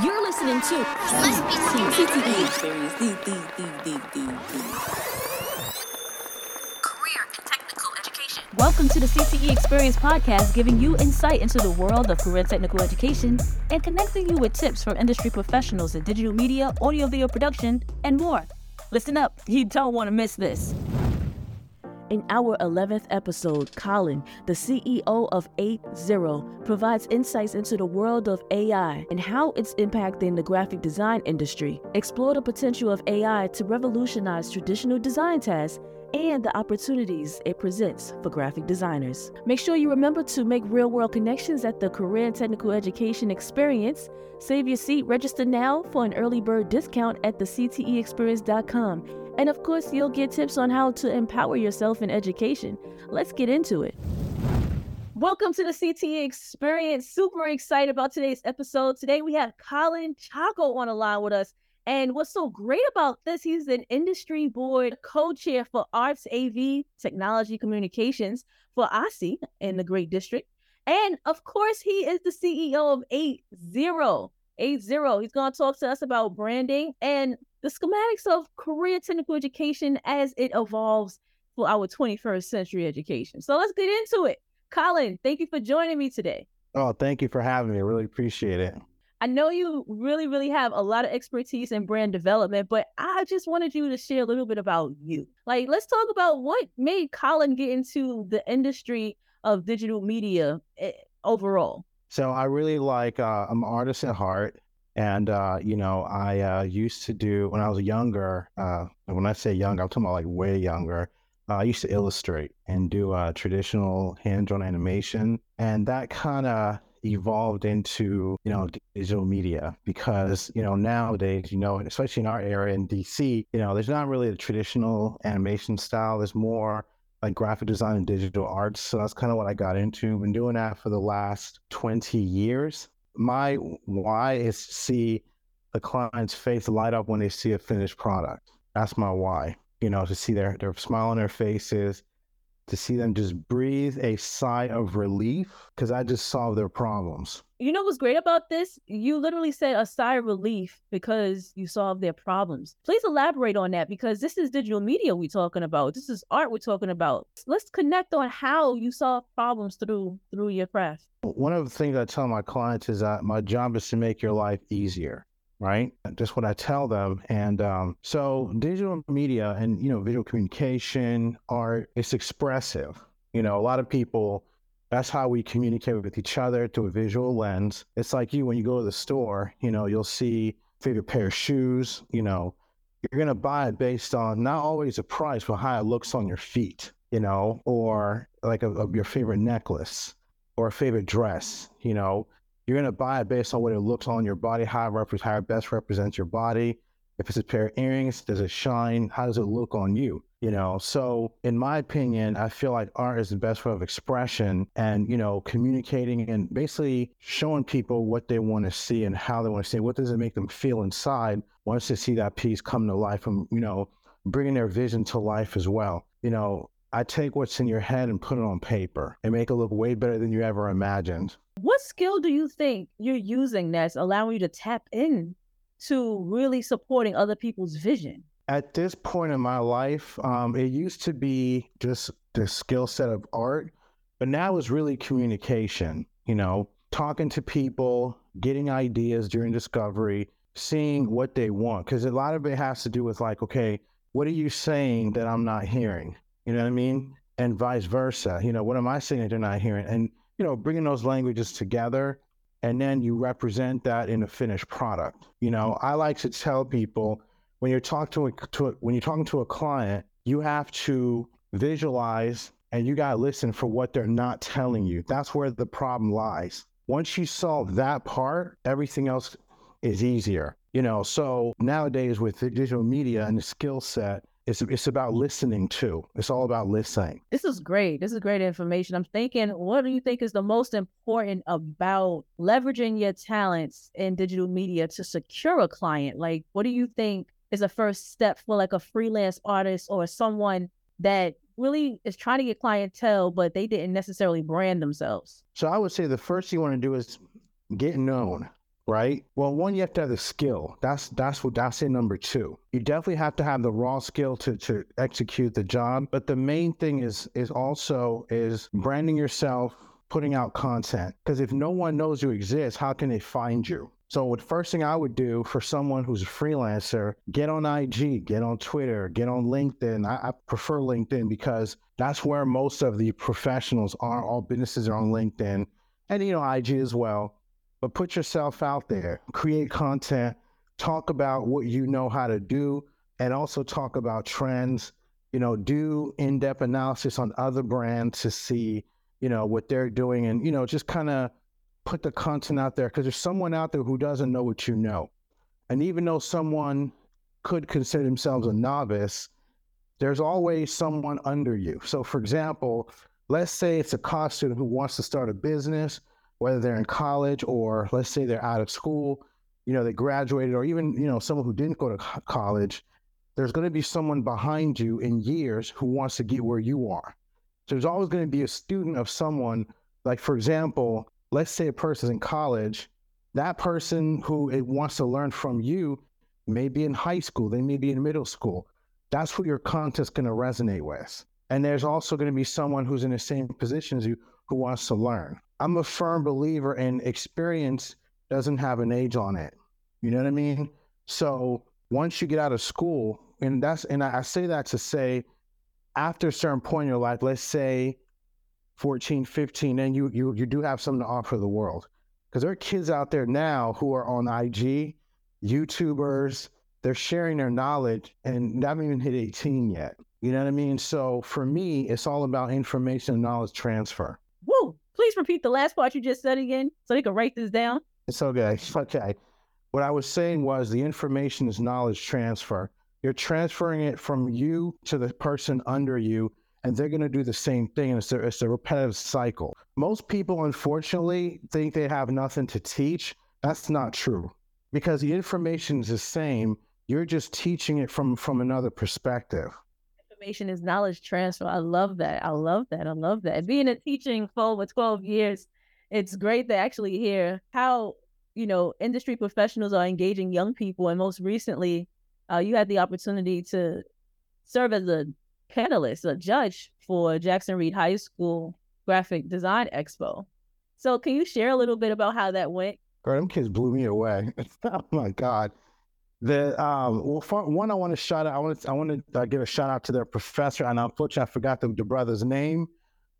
You're listening to CTE Experience. Welcome to the CTE Experience podcast, giving you insight into the world of career and technical education and connecting you with tips from industry professionals in digital media, audio video production, and more. Listen up, you don't want to miss this. In our 11th episode, Colin, the CEO of 8Zero, provides insights into the world of AI and how it's impacting the graphic design industry. Explore the potential of AI to revolutionize traditional design tasks and the opportunities it presents for graphic designers. Make sure you remember to make real world connections at the Career and Technical Education Experience. Save your seat, register now for an early bird discount at the CTEexperience.com. And of course, you'll get tips on how to empower yourself in education. Let's get into it. Welcome to the CTE Experience. Super excited about today's episode. Today we have Colin Nchako on the line with us. And what's so great about this, he's an industry board co-chair for Arts AV Technology Communications for OSSE in the Great District. And of course, he is the CEO of 8Zero. 8Zero. He's going to talk to us about branding and the schematics of career technical education as it evolves for our 21st century education. So let's get into it. Colin, thank you for joining me today. Oh, thank you for having me. I really appreciate it. I know you really, really have a lot of expertise in brand development, but I just wanted you to share a little bit about you. Like, let's talk about what made Colin get into the industry of digital media eh, overall. So I really like. Uh, I'm an artist at heart, and uh, you know, I uh, used to do when I was younger. Uh, when I say younger, I'm talking about like way younger. Uh, I used to illustrate and do uh, traditional hand-drawn animation, and that kind of evolved into you know digital media because you know nowadays you know especially in our area in DC you know there's not really a traditional animation style there's more like graphic design and digital arts so that's kind of what I got into been doing that for the last 20 years my why is to see the client's face light up when they see a finished product. That's my why you know to see their their smile on their faces to see them just breathe a sigh of relief because I just solved their problems. You know what's great about this? You literally said a sigh of relief because you solved their problems. Please elaborate on that because this is digital media we're talking about. This is art we're talking about. Let's connect on how you solve problems through through your craft. One of the things I tell my clients is that my job is to make your life easier right? Just what I tell them. And um, so digital media and, you know, visual communication are, it's expressive. You know, a lot of people, that's how we communicate with each other through a visual lens. It's like you, when you go to the store, you know, you'll see favorite pair of shoes, you know, you're going to buy it based on not always the price, but how it looks on your feet, you know, or like a, a, your favorite necklace or a favorite dress, you know, you're going to buy it based on what it looks on your body, how it, rep- how it best represents your body. If it's a pair of earrings, does it shine? How does it look on you? You know, so in my opinion, I feel like art is the best way of expression and, you know, communicating and basically showing people what they want to see and how they want to see. What does it make them feel inside once they see that piece come to life and, you know, bringing their vision to life as well. You know, I take what's in your head and put it on paper and make it look way better than you ever imagined. What skill do you think you're using that's allowing you to tap in to really supporting other people's vision? At this point in my life, um, it used to be just the skill set of art, but now it's really communication, you know, talking to people, getting ideas during discovery, seeing what they want. Because a lot of it has to do with, like, okay, what are you saying that I'm not hearing? You know what I mean? And vice versa. You know, what am I saying that they're not hearing? And, you know, bringing those languages together and then you represent that in a finished product. You know, I like to tell people when you're talking to a, to a, when you're talking to a client, you have to visualize and you got to listen for what they're not telling you. That's where the problem lies. Once you solve that part, everything else is easier. You know, so nowadays with digital media and the skill set, it's it's about listening too. It's all about listening. This is great. This is great information. I'm thinking, what do you think is the most important about leveraging your talents in digital media to secure a client? Like, what do you think is a first step for like a freelance artist or someone that really is trying to get clientele, but they didn't necessarily brand themselves? So I would say the first thing you want to do is get known, right? Well, one, you have to have the skill. That's that's what that's in number two. You definitely have to have the raw skill to to execute the job. But the main thing is is also is branding yourself, putting out content. Because if no one knows you exist, how can they find you? So the first thing I would do for someone who's a freelancer, get on IG, get on Twitter, get on LinkedIn. I, I, prefer LinkedIn because that's where most of the professionals are. All businesses are on LinkedIn and you know IG as well. But put yourself out there, create content, talk about what you know how to do, and also talk about trends. You know, do in-depth analysis on other brands to see, you know, what they're doing, and you know, just kind of put the content out there because there's someone out there who doesn't know what you know. And even though someone could consider themselves a novice, there's always someone under you. So, for example, let's say it's a college student who wants to start a business, whether they're in college or let's say they're out of school, you know, they graduated, or even, you know, someone who didn't go to college. There's going to be someone behind you in years who wants to get where you are. So there's always going to be a student of someone, like, for example, let's say a person's in college, that person who it wants to learn from you may be in high school, they may be in middle school. That's who your content's going to resonate with. And there's also going to be someone who's in the same position as you who wants to learn. I'm a firm believer in experience doesn't have an age on it. You know what I mean? So once you get out of school, and that's and I, I say that to say after a certain point in your life, let's say 14, 15, and you you you do have something to offer the world. Because there are kids out there now who are on IG, YouTubers, they're sharing their knowledge and haven't even hit 18 yet. You know what I mean? So for me, it's all about information and knowledge transfer. Woo! Please repeat the last part you just said again so they can write this down. It's okay. Okay. What I was saying was the information is knowledge transfer. You're transferring it from you to the person under you and they're going to do the same thing. And it's a, it's a repetitive cycle. Most people, unfortunately, think they have nothing to teach. That's not true because the information is the same. You're just teaching it from from another perspective. Information is knowledge transfer. I love that. I love that. I love that. Being a teaching for over 12 years, it's great to actually hear how you know industry professionals are engaging young people. And most recently, uh, you had the opportunity to serve as a panelist, a judge for Jackson Reed High School Graphic Design Expo. So, can you share a little bit about how that went? Girl, them kids blew me away. oh my god. The um, well, for, one I want to shout out. I want to I want to uh, give a shout out to their professor, and unfortunately I forgot the, the brother's name.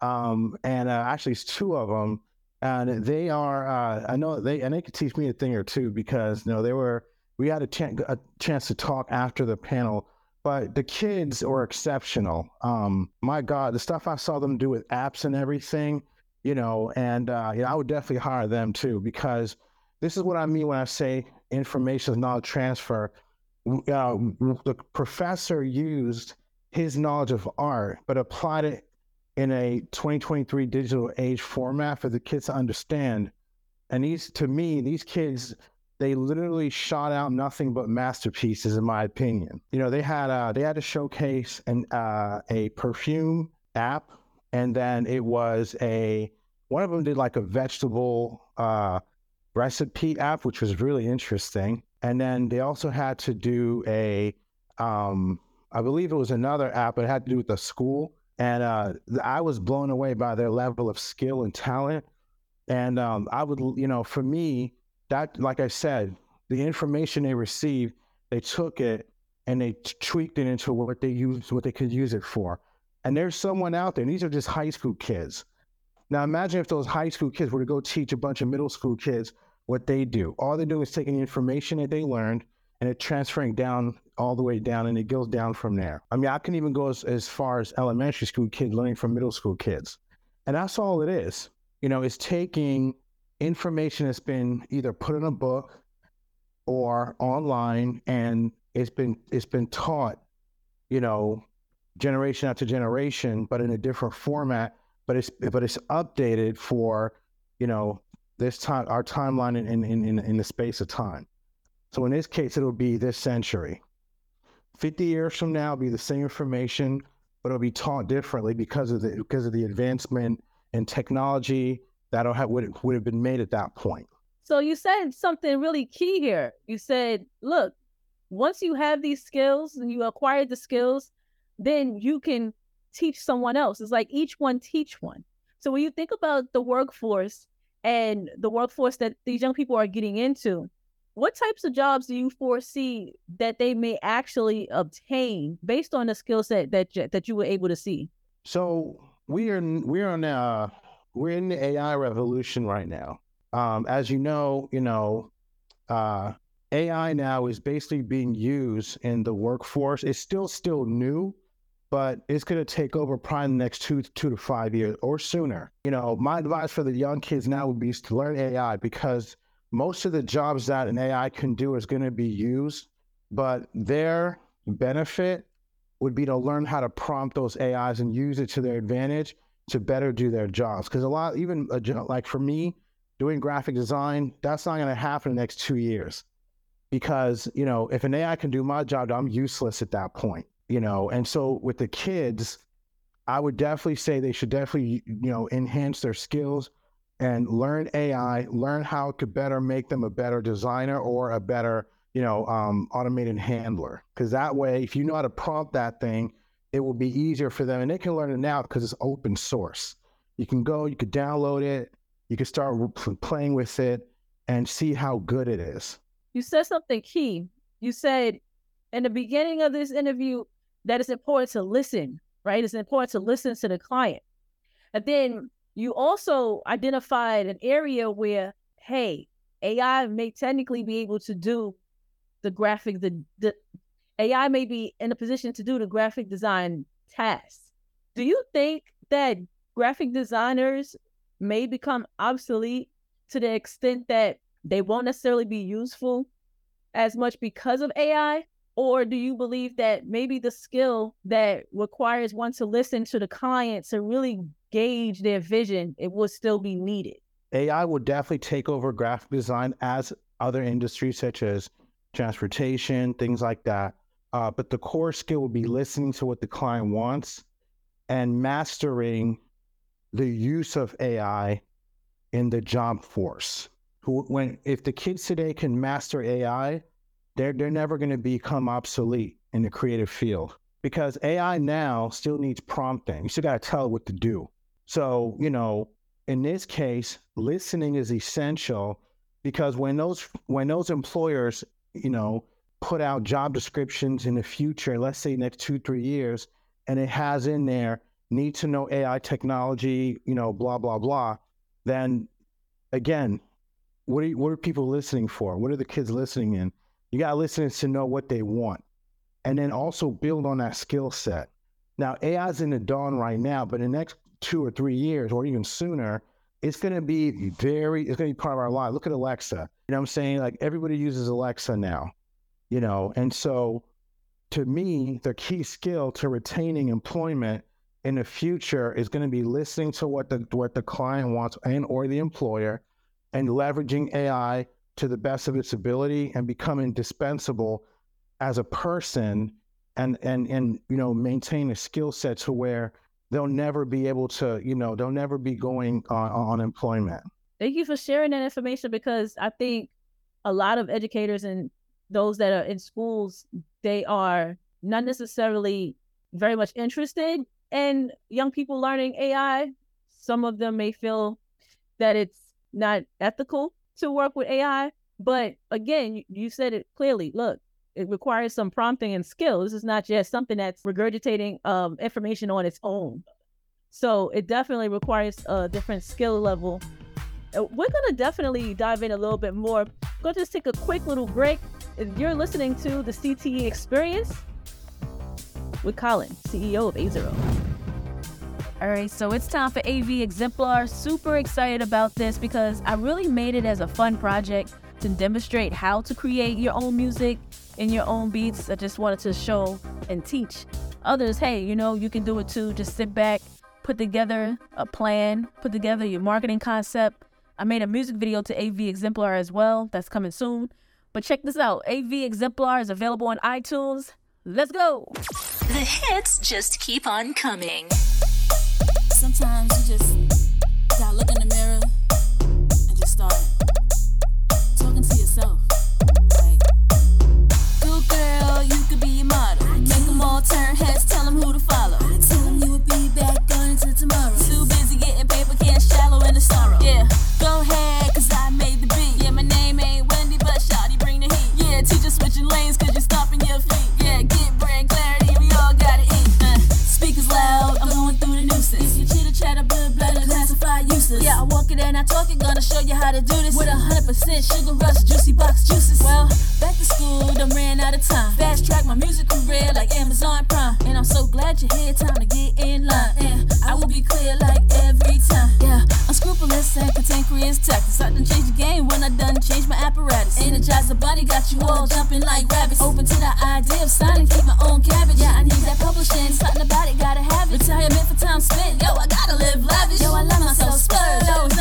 Um, and uh, actually it's two of them, and they are uh, I know they and they could teach me a thing or two because you know they were we had a, ch- a chance to talk after the panel but the kids were exceptional. Um, my God, the stuff I saw them do with apps and everything, you know, and uh, I would definitely hire them too because this is what I mean when I say information knowledge transfer. Uh, the professor used his knowledge of art, but applied it in a 2023 digital age format for the kids to understand. And these, to me, these kids they literally shot out nothing but masterpieces, in my opinion. You know, they had a, they had to showcase an uh, a perfume app, and then it was a one of them did like a vegetable uh, recipe app, which was really interesting. And then they also had to do a, um, I believe it was another app, but it had to do with the school. And uh, I was blown away by their level of skill and talent. And um, I would, you know, for me, that, like I said, the information they received, they took it and they tweaked it into what they used, what they could use it for. And there's someone out there, and these are just high school kids. Now imagine if those high school kids were to go teach a bunch of middle school kids what they do. All they do is taking the information that they learned and it transferring down all the way down and it goes down from there. I mean, I can even go as, as far as elementary school kids learning from middle school kids. And that's all it is. You know, it's taking information that's been either put in a book or online and it's been it's been taught you know generation after generation but in a different format but it's but it's updated for you know this time our timeline in in in, in the space of time so in this case it'll be this century 50 years from now it'll be the same information but it'll be taught differently because of the because of the advancement in technology that'll have would, would have been made at that point. So you said something really key here. You said, look, once you have these skills and you acquire the skills, then you can teach someone else. It's like each one teach one. So when you think about the workforce and the workforce that these young people are getting into, what types of jobs do you foresee that they may actually obtain based on the skill set that that you were able to see? So we are we're on uh we're in the AI revolution right now. Um, as you know, you know, uh, AI now is basically being used in the workforce. It's still still new, but it's going to take over probably the next two two to five years or sooner. You know, my advice for the young kids now would be to learn AI because most of the jobs that an AI can do is going to be used, but their benefit would be to learn how to prompt those AIs and use it to their advantage to better do their jobs. Because a lot, even uh, a, like for me, doing graphic design, that's not going to happen in the next two years. Because, you know, if an AI can do my job, I'm useless at that point, you know. And so with the kids, I would definitely say they should definitely, you know, enhance their skills and learn AI, learn how to better make them a better designer or a better, you know, um, automated handler. Because that way, if you know how to prompt that thing, it will be easier for them, and they can learn it now because it's open source. You can go, you could download it, you can start playing with it, and see how good it is. You said something key. You said in the beginning of this interview that it's important to listen, right? It's important to listen to the client. And then mm. you also identified an area where, hey, AI may technically be able to do the graphic, the, the AI may be in a position to do the graphic design tasks. Do you think that graphic designers may become obsolete to the extent that they won't necessarily be useful as much because of AI? Or do you believe that maybe the skill that requires one to listen to the client to really gauge their vision, it will still be needed? AI will definitely take over graphic design as other industries such as transportation, things like that. Uh, but the core skill will be listening to what the client wants and mastering the use of AI in the job force. Who, when if the kids today can master AI, they're they're never going to become obsolete in the creative field because AI now still needs prompting. You still got to tell it what to do. So you know, in this case, listening is essential because when those when those employers you know put out job descriptions in the future, let's say next two three years, and it has in there need to know AI technology, you know, blah blah blah, then again, what are what are people listening for? What are the kids listening in? You got to listen to know what they want and then also build on that skill set. Now, AI is in the dawn right now, but in the next two or three years or even sooner, it's going to be very, it's going to be part of our life. Look at Alexa. You know what I'm saying? Like everybody uses Alexa now, you know, and so to me, the key skill to retaining employment in the future is going to be listening to what the what the client wants and or the employer and leveraging AI to the best of its ability and become indispensable as a person and and and you know maintain a skill set to where they'll never be able to you know they'll never be going on, on employment. Thank you for sharing that information because i think a lot of educators and those that are in schools they are not necessarily very much interested in young people learning ai some of them may feel that it's not ethical to work with AI. But again, you, said it clearly. Look, it requires some prompting and skill. This is not just something that's regurgitating um, information on its own. So it definitely requires a different skill level. Uh, we're going to definitely dive in a little bit more. Go just take a quick little break. You're listening to the CTE Experience with Colin, CEO of 8Zero. All right, so it's time for AV Exemplar. Super excited about this because I really made it as a fun project to demonstrate how to create your own music in your own beats. I just wanted to show and teach others, hey, you know, you can do it too. Just sit back, put together a plan, put together your marketing concept. I made a music video to AV Exemplar as well. That's coming soon. But check this out AV Exemplar is available on iTunes. Let's go. The hits just keep on coming sometimes you just gotta look in the mirror and just start talking to yourself. Like, good girl, you could be a model. Make them all turn heads, tell them who to follow. Red sugar rush, juicy box juices. Well, back to school, done ran out of time. Fast track my music career like Amazon Prime. And I'm so glad you're here, time to get in line. And I will be clear like every time. Yeah, unscrupulous and cantankerous tactics. I done changed the game when I done changed my apparatus. Energize the body, got you all jumping like rabbits. Open to the idea of signing, keep my own cabbage. Yeah, I need that publishing, something about it, gotta have it. Retirement for time spent, yo, I gotta live lavish. Yo, I love myself, splurge. Yo, oh,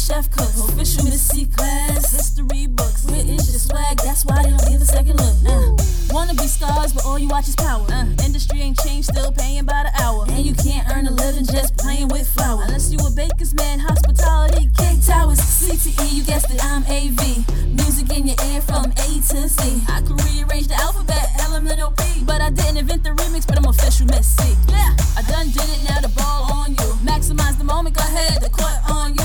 chef cooks? Official Missy class, history books. Is your swag? That's why they don't give a second look. Uh, wanna be stars, but all you watch is power. Uh, industry ain't changed, still paying by the hour. And you can't earn a living just playing with flour. Unless you a baker's man, hospitality, cake towers, CTE, you guessed it, I'm AV. Music in your ear from A to Z. I could rearrange the alphabet, elemental P. But I didn't invent the remix, but I'm official Messi. Yeah, I done did it, now the ball on you. Maximize the moment, go ahead, the court on you.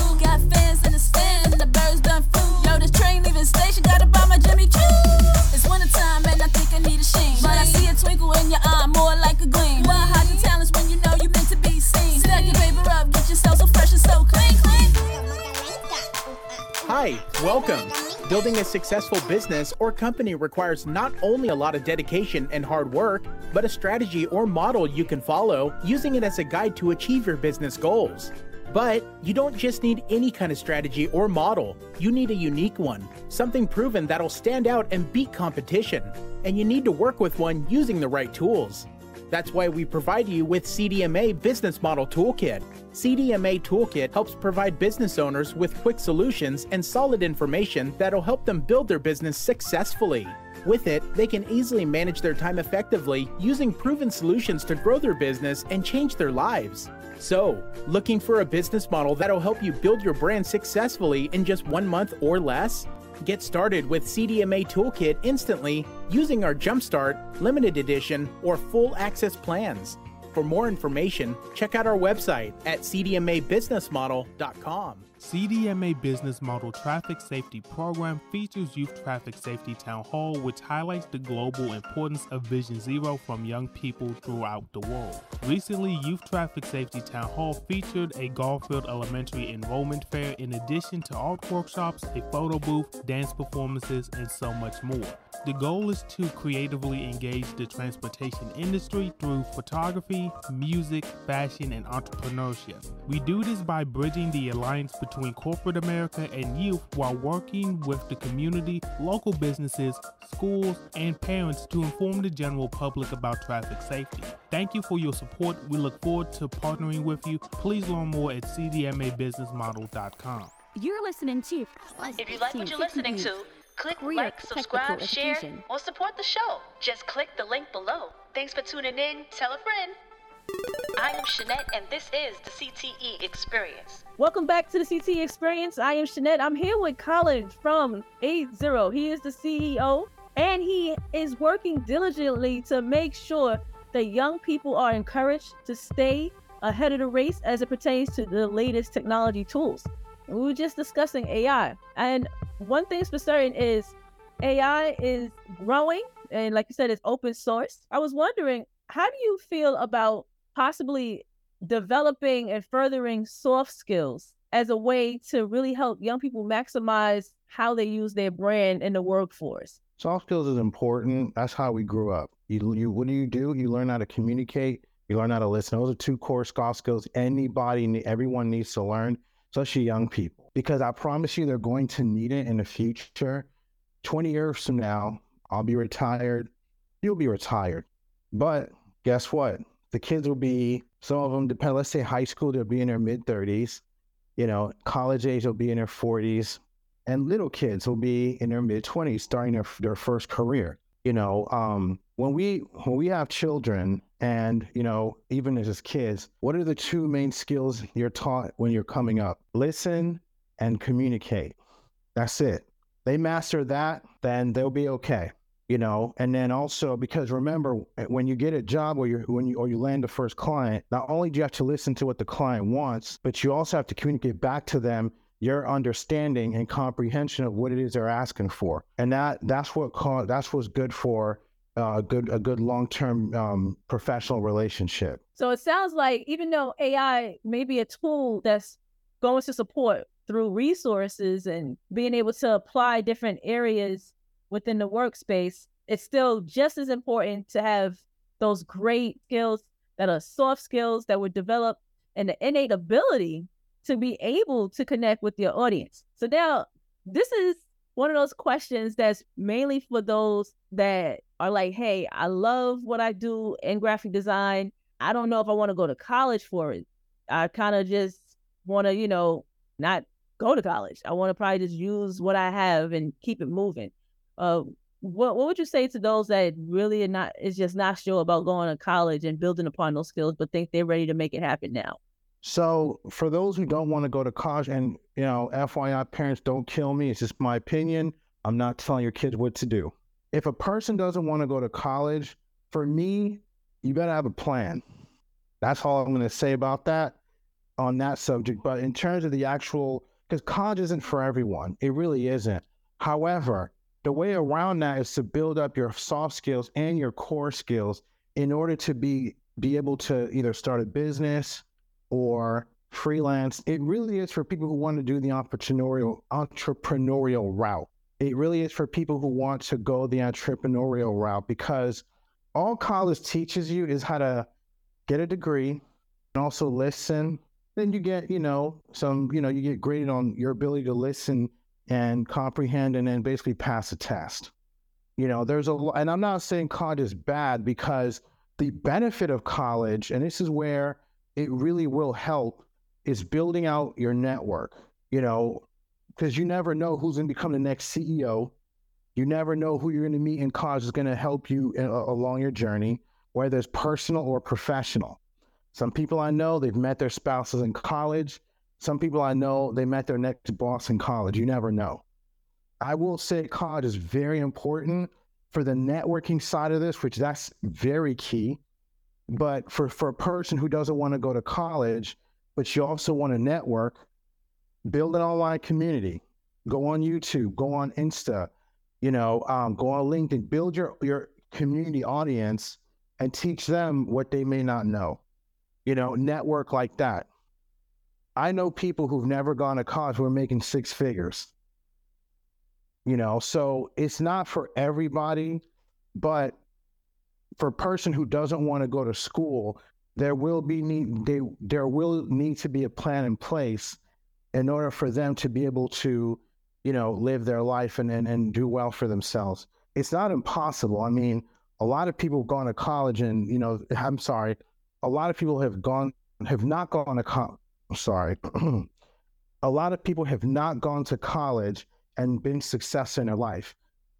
Building a successful business or company requires not only a lot of dedication and hard work, but a strategy or model you can follow, using it as a guide to achieve your business goals. But you don't just need any kind of strategy or model, you need a unique one, something proven that'll stand out and beat competition. And you need to work with one using the right tools. That's why we provide you with CDMA Business Model Toolkit. CDMA Toolkit helps provide business owners with quick solutions and solid information that'll help them build their business successfully. With it, they can easily manage their time effectively using proven solutions to grow their business and change their lives. So, looking for a business model that'll help you build your brand successfully in just one month or less? Get started with CDMA Toolkit instantly using our Jumpstart, Limited Edition, or Full Access plans. For more information, check out our website at cdmabusinessmodel.com. CDMA Business Model Traffic Safety Program features Youth Traffic Safety Town Hall, which highlights the global importance of Vision Zero from young people throughout the world. Recently, Youth Traffic Safety Town Hall featured a Garfield Elementary enrollment fair in addition to art workshops, a photo booth, dance performances, and so much more. The goal is to creatively engage the transportation industry through photography, music, fashion, and entrepreneurship. We do this by bridging the alliance between corporate America and youth while working with the community, local businesses, schools, and parents to inform the general public about traffic safety. Thank you for your support. We look forward to partnering with you. Please learn more at cdmabusinessmodel.com. You're listening to. If you like what you're listening to, click Career like, subscribe, share, or support the show. Just click the link below. Thanks for tuning in. Tell a friend. I am Shanette, and this is the CTE Experience. Welcome back to the CTE Experience. I am Shanette. I'm here with Colin from 8Zero. He is the CEO and he is working diligently to make sure that young people are encouraged to stay ahead of the race as it pertains to the latest technology tools. We were just discussing AI. And one thing's for certain is AI is growing. And like you said, it's open source. I was wondering, how do you feel about possibly developing and furthering soft skills as a way to really help young people maximize how they use their brand in the workforce? Soft skills is important. That's how we grew up. You, you, what do you do? You learn how to communicate. You learn how to listen. Those are two core soft skills. Anybody, everyone needs to learn, especially young people, because I promise you, they're going to need it in the future. Twenty years from now, I'll be retired. You'll be retired. But guess what? The kids will be. Some of them depend. Let's say high school, they'll be in their mid thirties. You know, college age, they'll be in their forties and little kids will be in their mid 20s starting their, their first career you know um, when we when we have children and you know even as kids what are the two main skills you're taught when you're coming up? Listen and communicate. That's it. They master that then they'll be okay you know? And then also because remember eh, when you get a job or you when you or you land the first client not only do you have to listen to what the client wants but you also have to communicate back to them your understanding and comprehension of what it is they're asking for. And that that's what that's what's good for uh, a good a good long term um, professional relationship. So it sounds like even though AI may be a tool that's going to support through resources and being able to apply different areas within the workspace, it's still just as important to have those great skills that are soft skills that were developed and the innate ability to be able to connect with your audience. So now this is one of those questions that's mainly for those that are like, hey, I love what I do in graphic design. I don't know if I want to go to college for it. I kind of just want to, you know, not go to college. I want to probably just use what I have and keep it moving. Uh, what what would you say to those that really are not is just not sure about going to college and building upon those skills, but think they're ready to make it happen now? So for those who don't want to go to college, and you know, FYI, parents don't kill me. It's just my opinion. I'm not telling your kids what to do. If a person doesn't want to go to college, for me, you better have a plan. That's all I'm going to say about that on that subject. But in terms of the actual, because college isn't for everyone, it really isn't. However, the way around that is to build up your soft skills and your core skills in order to be be able to either start a business or freelance. It really is for people who want to do the entrepreneurial entrepreneurial route. It really is for people who want to go the entrepreneurial route because all college teaches you is how to get a degree and also listen. Then you get, you know, some, you know, you get graded on your ability to listen and comprehend and then basically pass a test. You know, there's a, and I'm not saying college is bad because the benefit of college, and this is where it really will help, is building out your network, you know, because you never know who's going to become the next CEO. You never know who you're going to meet in college is going to help you in, uh, along your journey, whether it's personal or professional. Some people I know, they've met their spouses in college. Some people I know, they met their next boss in college. You never know. I will say college is very important for the networking side of this, which that's very key. But for, for a person who doesn't want to go to college, but you also want to network, build an online community, go on YouTube, go on Insta, you know, um, go on LinkedIn, build your, your community audience and teach them what they may not know. You know, network like that. I know people who've never gone to college who are making six figures. You know, so it's not for everybody, but for a person who doesn't want to go to school, there will be need they, there will need to be a plan in place in order for them to be able to, you know, live their life and, and, and do well for themselves. It's not impossible. I mean, a lot of people have gone to college and, you know, I'm sorry, a lot of people have gone have not gone to college sorry, a lot of people have not gone to college and been successful in their life.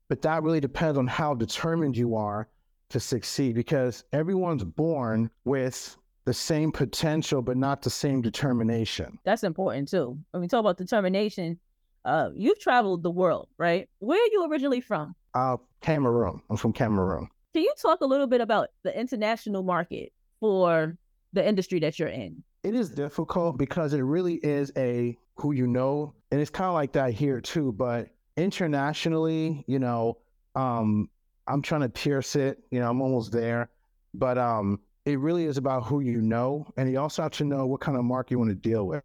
But that really depends on how determined you are to succeed because everyone's born with the same potential, but not the same determination. That's important too. When we talk about determination, uh, you've traveled the world, right? Where are you originally from? Uh, Cameroon. I'm from Cameroon. Can you talk a little bit about the international market for the industry that you're in? It is difficult because it really is a who you know, and it's kind of like that here too. But internationally, you know, um, I'm trying to pierce it. You know, I'm almost there, but um, it really is about who you know, and you also have to know what kind of market you want to deal with.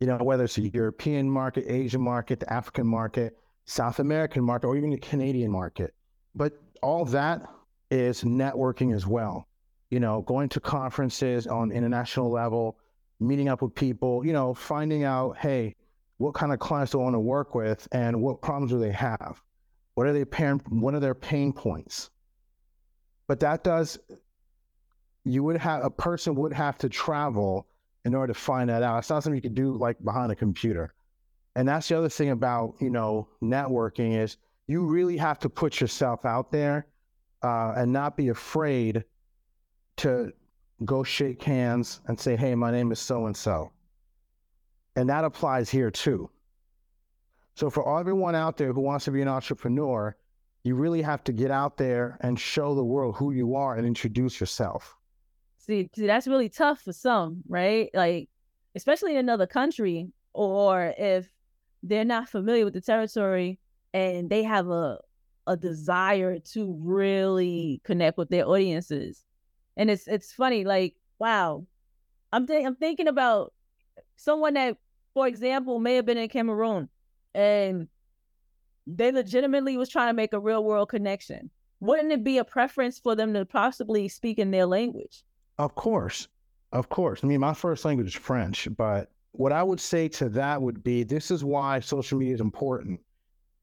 You know, whether it's a European market, Asian market, the African market, South American market, or even the Canadian market. But all that is networking as well. You know, going to conferences on international level, meeting up with people, you know, finding out, hey, what kind of clients do I want to work with and what problems do they have? What are they pain, what are their pain points? But that does you would have a person would have to travel in order to find that out. It's not something you could do like behind a computer. And that's the other thing about, you know, networking is you really have to put yourself out there uh, and not be afraid to go shake hands and say, hey, my name is so and so. And that applies here too. So, for everyone out there who wants to be an entrepreneur, you really have to get out there and show the world who you are and introduce yourself. See, see that's really tough for some, right? Like, especially in another country, or if they're not familiar with the territory and they have a a desire to really connect with their audiences. And it's it's funny, like, wow. I'm th- I'm thinking about someone that, for example, may have been in Cameroon and they legitimately was trying to make a real world connection. Wouldn't it be a preference for them to possibly speak in their language? Of course. Of course. I mean, my first language is French, but what I would say to that would be this is why social media is important.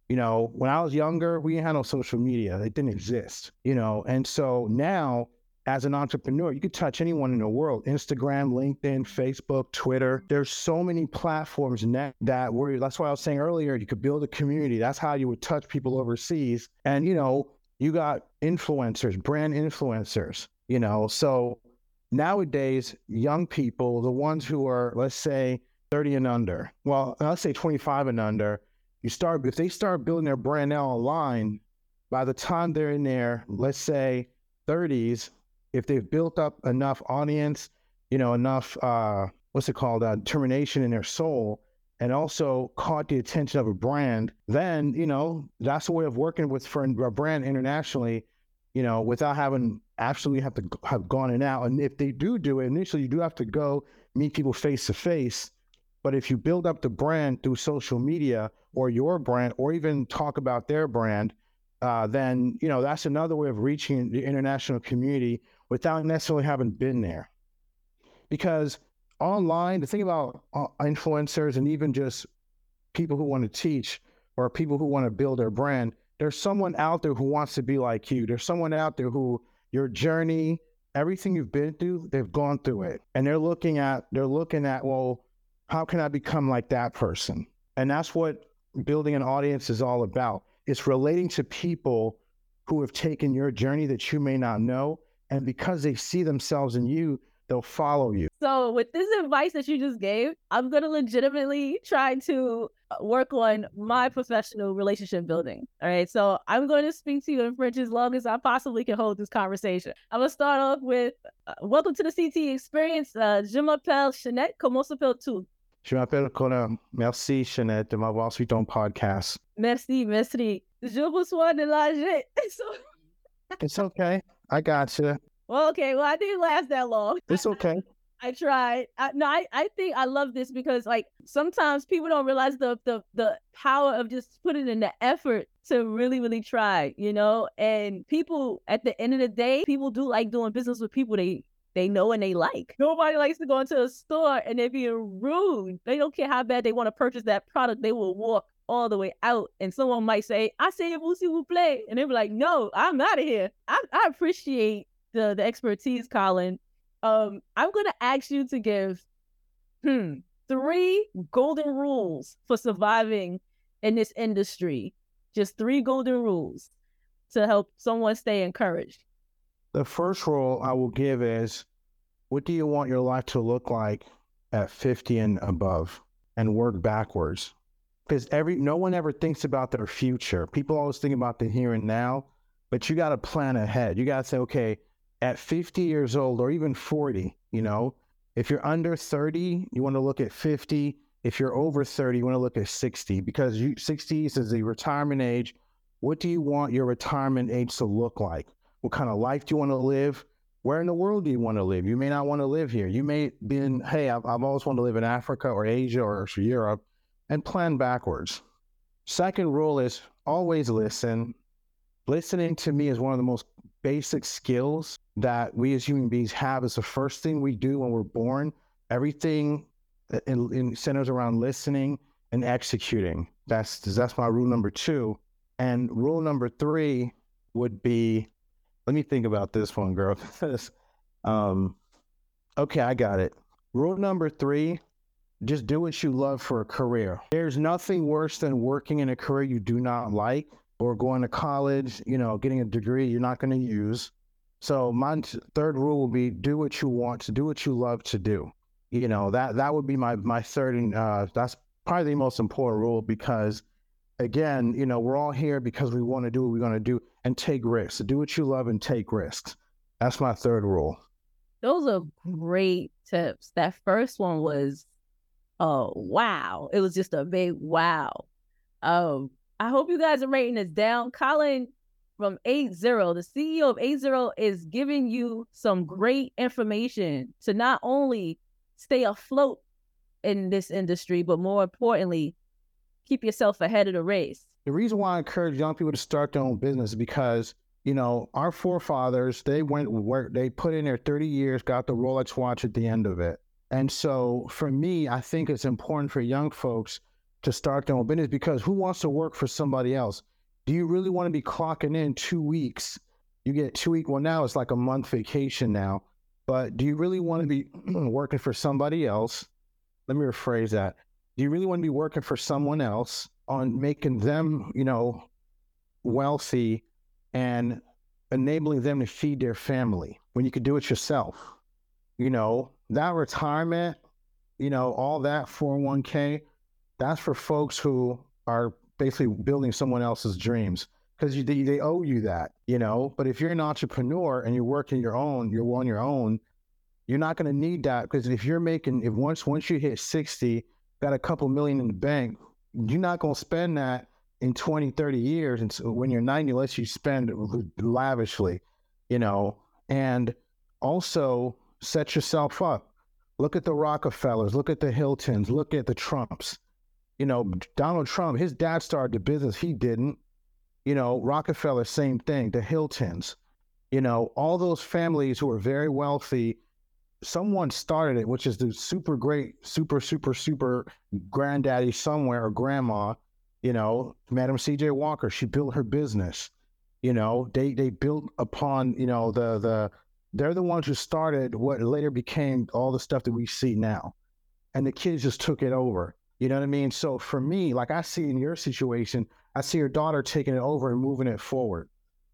You know, when I was younger, we didn't have no social media, it didn't exist, you know, and so now as an entrepreneur, you could touch anyone in the world Instagram, LinkedIn, Facebook, Twitter. There's so many platforms now that where that's why I was saying earlier, you could build a community. That's how you would touch people overseas. And, you know, you got influencers, brand influencers, you know. So nowadays, young people, the ones who are, let's say, 30 and under, well, let's say 25 and under, you start, if they start building their brand now online, by the time they're in their, let's say, 30s, if they've built up enough audience, you know, enough uh, what's it called, uh, determination in their soul, and also caught the attention of a brand, then you know that's a way of working with for a brand internationally, you know, without having absolutely have to have gone in out. And if they do do it initially, you do have to go meet people face to face. But if you build up the brand through social media or your brand, or even talk about their brand, uh, then you know that's another way of reaching the international community without necessarily having been there. Because online, the thing about uh, influencers and even just people who want to teach or people who want to build their brand, there's someone out there who wants to be like you. There's someone out there who your journey, everything you've been through, they've gone through it. And they're looking at, they're looking at, well, how can I become like that person? And that's what building an audience is all about. It's relating to people who have taken your journey that you may not know and because they see themselves in you, they'll follow you. So, with this advice that you just gave, I'm going to legitimately try to uh, work on my professional relationship building. All right. So, I'm going to speak to you in French as long as I possibly can hold this conversation. I'm going to start off with uh, Welcome to the CT experience. Uh, je m'appelle Shanette. Comment s'appelles-tu? Je m'appelle Conan. Merci, Shanette, de m'avoir sur ton podcast. Merci, merci. Je reçois de l'argent. It's okay. I got you. Well, okay. Well, I didn't last that long. It's okay. I tried. I, no, I, I think I love this because like sometimes people don't realize the the the power of just putting in the effort to really really try, you know. And people at the end of the day, people do like doing business with people they they know and they like. Nobody likes to go into a store and they're being rude. They don't care how bad they want to purchase that product. They will walk all the way out. And someone might say, I say vous s'il vous plaît. And they'll be like, no, I'm out of here. I, I appreciate the, the expertise, Colin. Um, I'm gonna ask you to give hmm three golden rules for surviving in this industry. Just three golden rules to help someone stay encouraged. The first rule I will give is what do you want your life to look like at 50 and above and work backwards because every no one ever thinks about their future. People always think about the here and now, but you got to plan ahead. You got to say, okay, at 50 years old or even 40, you know, if you're under 30, you want to look at 50. If you're over 30, you want to look at 60 because you 60 is the retirement age. What do you want your retirement age to look like? What kind of life do you want to live? Where in the world do you want to live? You may not want to live here. You may be in, hey, I've, I've always wanted to live in Africa or Asia or Europe and plan backwards. Second rule is always listen. Listening to me is one of the most basic skills that we as human beings have. It's the first thing we do when we're born. Everything in, in centers around listening and executing. That's that's my rule number two. And rule number three would be, let me think about this one, girl. um, okay, I got it. Rule number three just do what you love for a career. There's nothing worse than working in a career you do not like or going to college, you know, getting a degree you're not going to use. So my third rule will be do what you want to do what you love to do. You know, that that would be my my third and uh, that's probably the most important rule because again, you know, we're all here because we want to do what we're going to do and take risks. Do what you love and take risks. That's my third rule. Those are great tips. That first one was oh wow it was just a big wow um I hope you guys are writing this down. Colin from 8Zero, the CEO of 8Zero is giving you some great information to not only stay afloat in this industry, but more importantly, keep yourself ahead of the race. The reason why I encourage young people to start their own business is because you know our forefathers they went work they put in their 30 years, got the Rolex watch at the end of it, and so for me, I think it's important for young folks to start their own business because who wants to work for somebody else? Do you really want to be clocking in two weeks? You get two week. Well, now it's like a month vacation now. But do you really want to be working for somebody else? Let me rephrase that. Do you really want to be working for someone else on making them, you know, wealthy and enabling them to feed their family when you could do it yourself? You know, that retirement, you know, all that 401k, that's for folks who are basically building someone else's dreams because they, they owe you that, you know. But if you're an entrepreneur and you're working your own, you're on your own, you're not going to need that because if you're making, if once once you hit 60, got a couple million in the bank, you're not going to spend that in 20, 30 years. And so when you're 90, unless you spend lavishly, you know, and also set yourself up. Look at the Rockefellers, look at the Hiltons, look at the Trumps you know, Donald Trump, his dad started the business. He didn't. You know, Rockefeller, same thing. The Hiltons, you know, all those families who are very wealthy, someone started it, which is the super great, super, super, super granddaddy somewhere or grandma, you know, Madam C.J. Walker, she built her business. You know, they they built upon, you know, the the they're the ones who started what later became all the stuff that we see now. And the kids just took it over. You know what I mean? So for me, like I see in your situation, I see your daughter taking it over and moving it forward.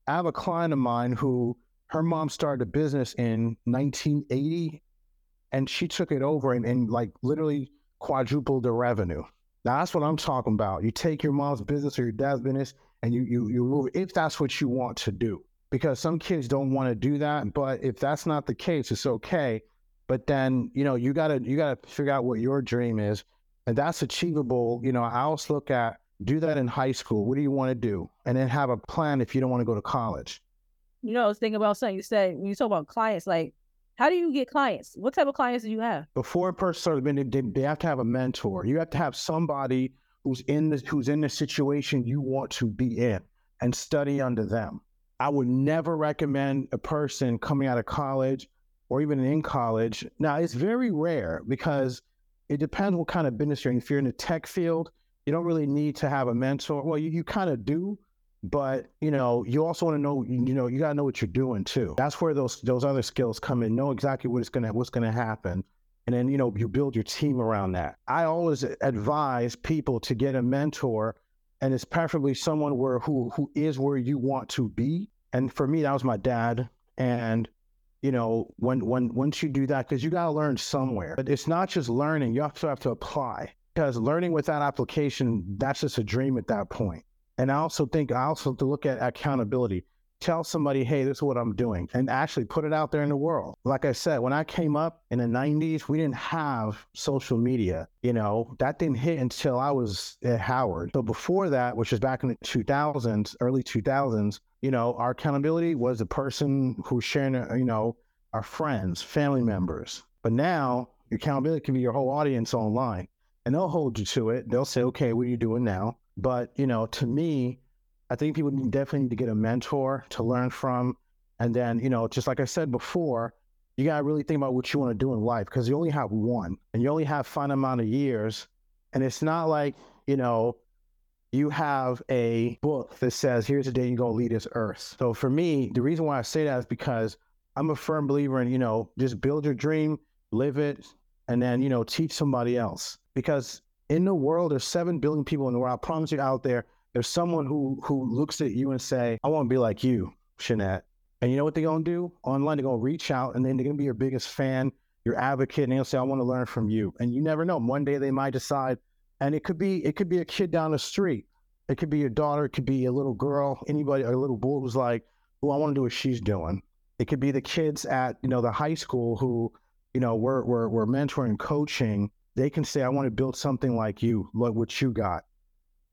I have a client of mine who her mom started a business in 1980 and she took it over and, and like literally quadrupled the revenue. Now that's what I'm talking about. You take your mom's business or your dad's business and you you you move if that's what you want to do. Because some kids don't want to do that, but if that's not the case, it's okay. But then, you know, you gotta you gotta figure out what your dream is and that's achievable. You know, I always look at do that in high school. What do you want to do? And then have a plan if you don't want to go to college. You know, I was thinking about something you said when you talk about clients, like how do you get clients? What type of clients do you have? Before a person starts, they, they have to have a mentor. You have to have somebody who's in the who's in the situation you want to be in and study under them. I would never recommend a person coming out of college or even in college. Now, it's very rare because it depends what kind of business you're in. If you're in the tech field, you don't really need to have a mentor. Well, you, you kind of do, but you know, you also want to know, you know, you got to know what you're doing too. That's where those those other skills come in. Know exactly what is gonna what's gonna happen, and then you know you build your team around that. I always advise people to get a mentor, and it's preferably someone where who who is where you want to be. And for me, that was my dad, and you know, when when once you do that, because you got to learn somewhere. But it's not just learning; you also have to apply. Because learning without application, that's just a dream at that point. And I also think I also have to look at accountability. Tell somebody, hey, this is what I'm doing, and actually put it out there in the world. Like I said, when I came up in the 90s, we didn't have social media. You know, that didn't hit until I was at Howard. So before that, which was back in the 2000s, early 2000s, you know, our accountability was the person who's sharing, uh, you know, our friends, family members. But now your accountability can be your whole audience online and they'll hold you to it. They'll say, okay, what are you doing now? But, you know, to me, I think people definitely need to get a mentor to learn from. And then, you know, just like I said before, you got to really think about what you want to do in life because you only have one and you only have fine amount of years. And it's not like, you know, you have a book that says, here's the day you go lead this earth. So for me, the reason why I say that is because I'm a firm believer in, you know, just build your dream, live it, and then, you know, teach somebody else. Because in the world, there's 7 billion people in the world. I promise you out there, there's someone who who looks at you and say, I want to be like you, Shanette. And you know what they're to do? Online, they're to reach out and then they're to be your biggest fan, your advocate, and they'll say, I want to learn from you. And you never know. One day they might decide, and it could be it could be a kid down the street it could be your daughter, it could be a little girl, anybody, a little boy who's like, Oh, I want to do what she's doing." It could be the kids at you know the high school who, you know, we're we're, we're mentoring, coaching. They can say, "I want to build something like you, like what you got,"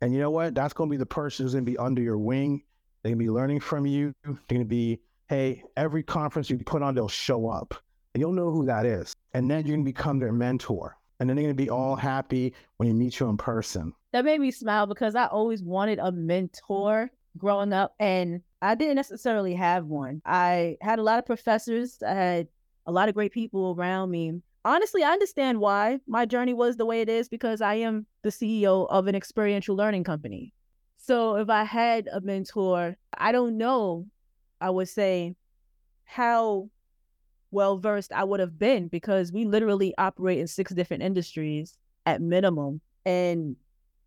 And you know what? That's going to be the person who's going to be under your wing. They're going to be learning from you. They're going to be, hey, every conference you put on, they'll show up. And you'll know who that is. And then you're going to become their mentor. And then they're going to be all happy when you meet you in person. That made me smile because I always wanted a mentor growing up and I didn't necessarily have one. I had a lot of professors, I had a lot of great people around me. Honestly, I understand why my journey was the way it is because I am the CEO of an experiential learning company. So if I had a mentor, I don't know, I would say how well versed I would have been because we literally operate in six different industries at minimum. And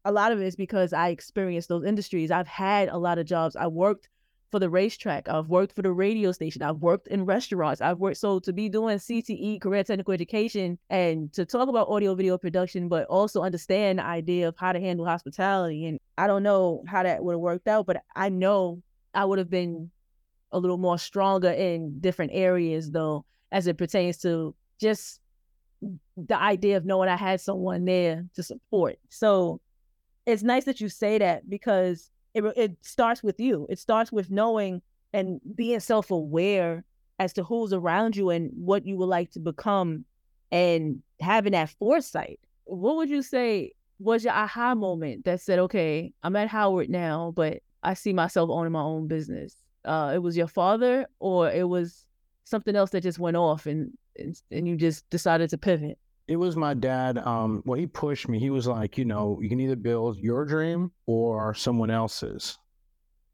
a lot of it is because I experienced those industries. I've had a lot of jobs. I worked for the racetrack. I've worked for the radio station. I've worked in restaurants. I've worked so to be doing CTE, career technical education, and to talk about audio video production, but also understand the idea of how to handle hospitality. And I don't know how that would have worked out, but I know I would have been a little more stronger in different areas though, as it pertains to just the idea of knowing I had someone there to support. So it's nice that you say that because it it starts with you. It starts with knowing and being self aware as to who's around you and what you would like to become, and having that foresight. What would you say was your aha moment that said, "Okay, I'm at Howard now, but I see myself owning my own business"? Uh, it was your father, or it was something else that just went off, and and, and you just decided to pivot. It was my dad. Um, well, he pushed me. He was like, you know, you can either build your dream or someone else's,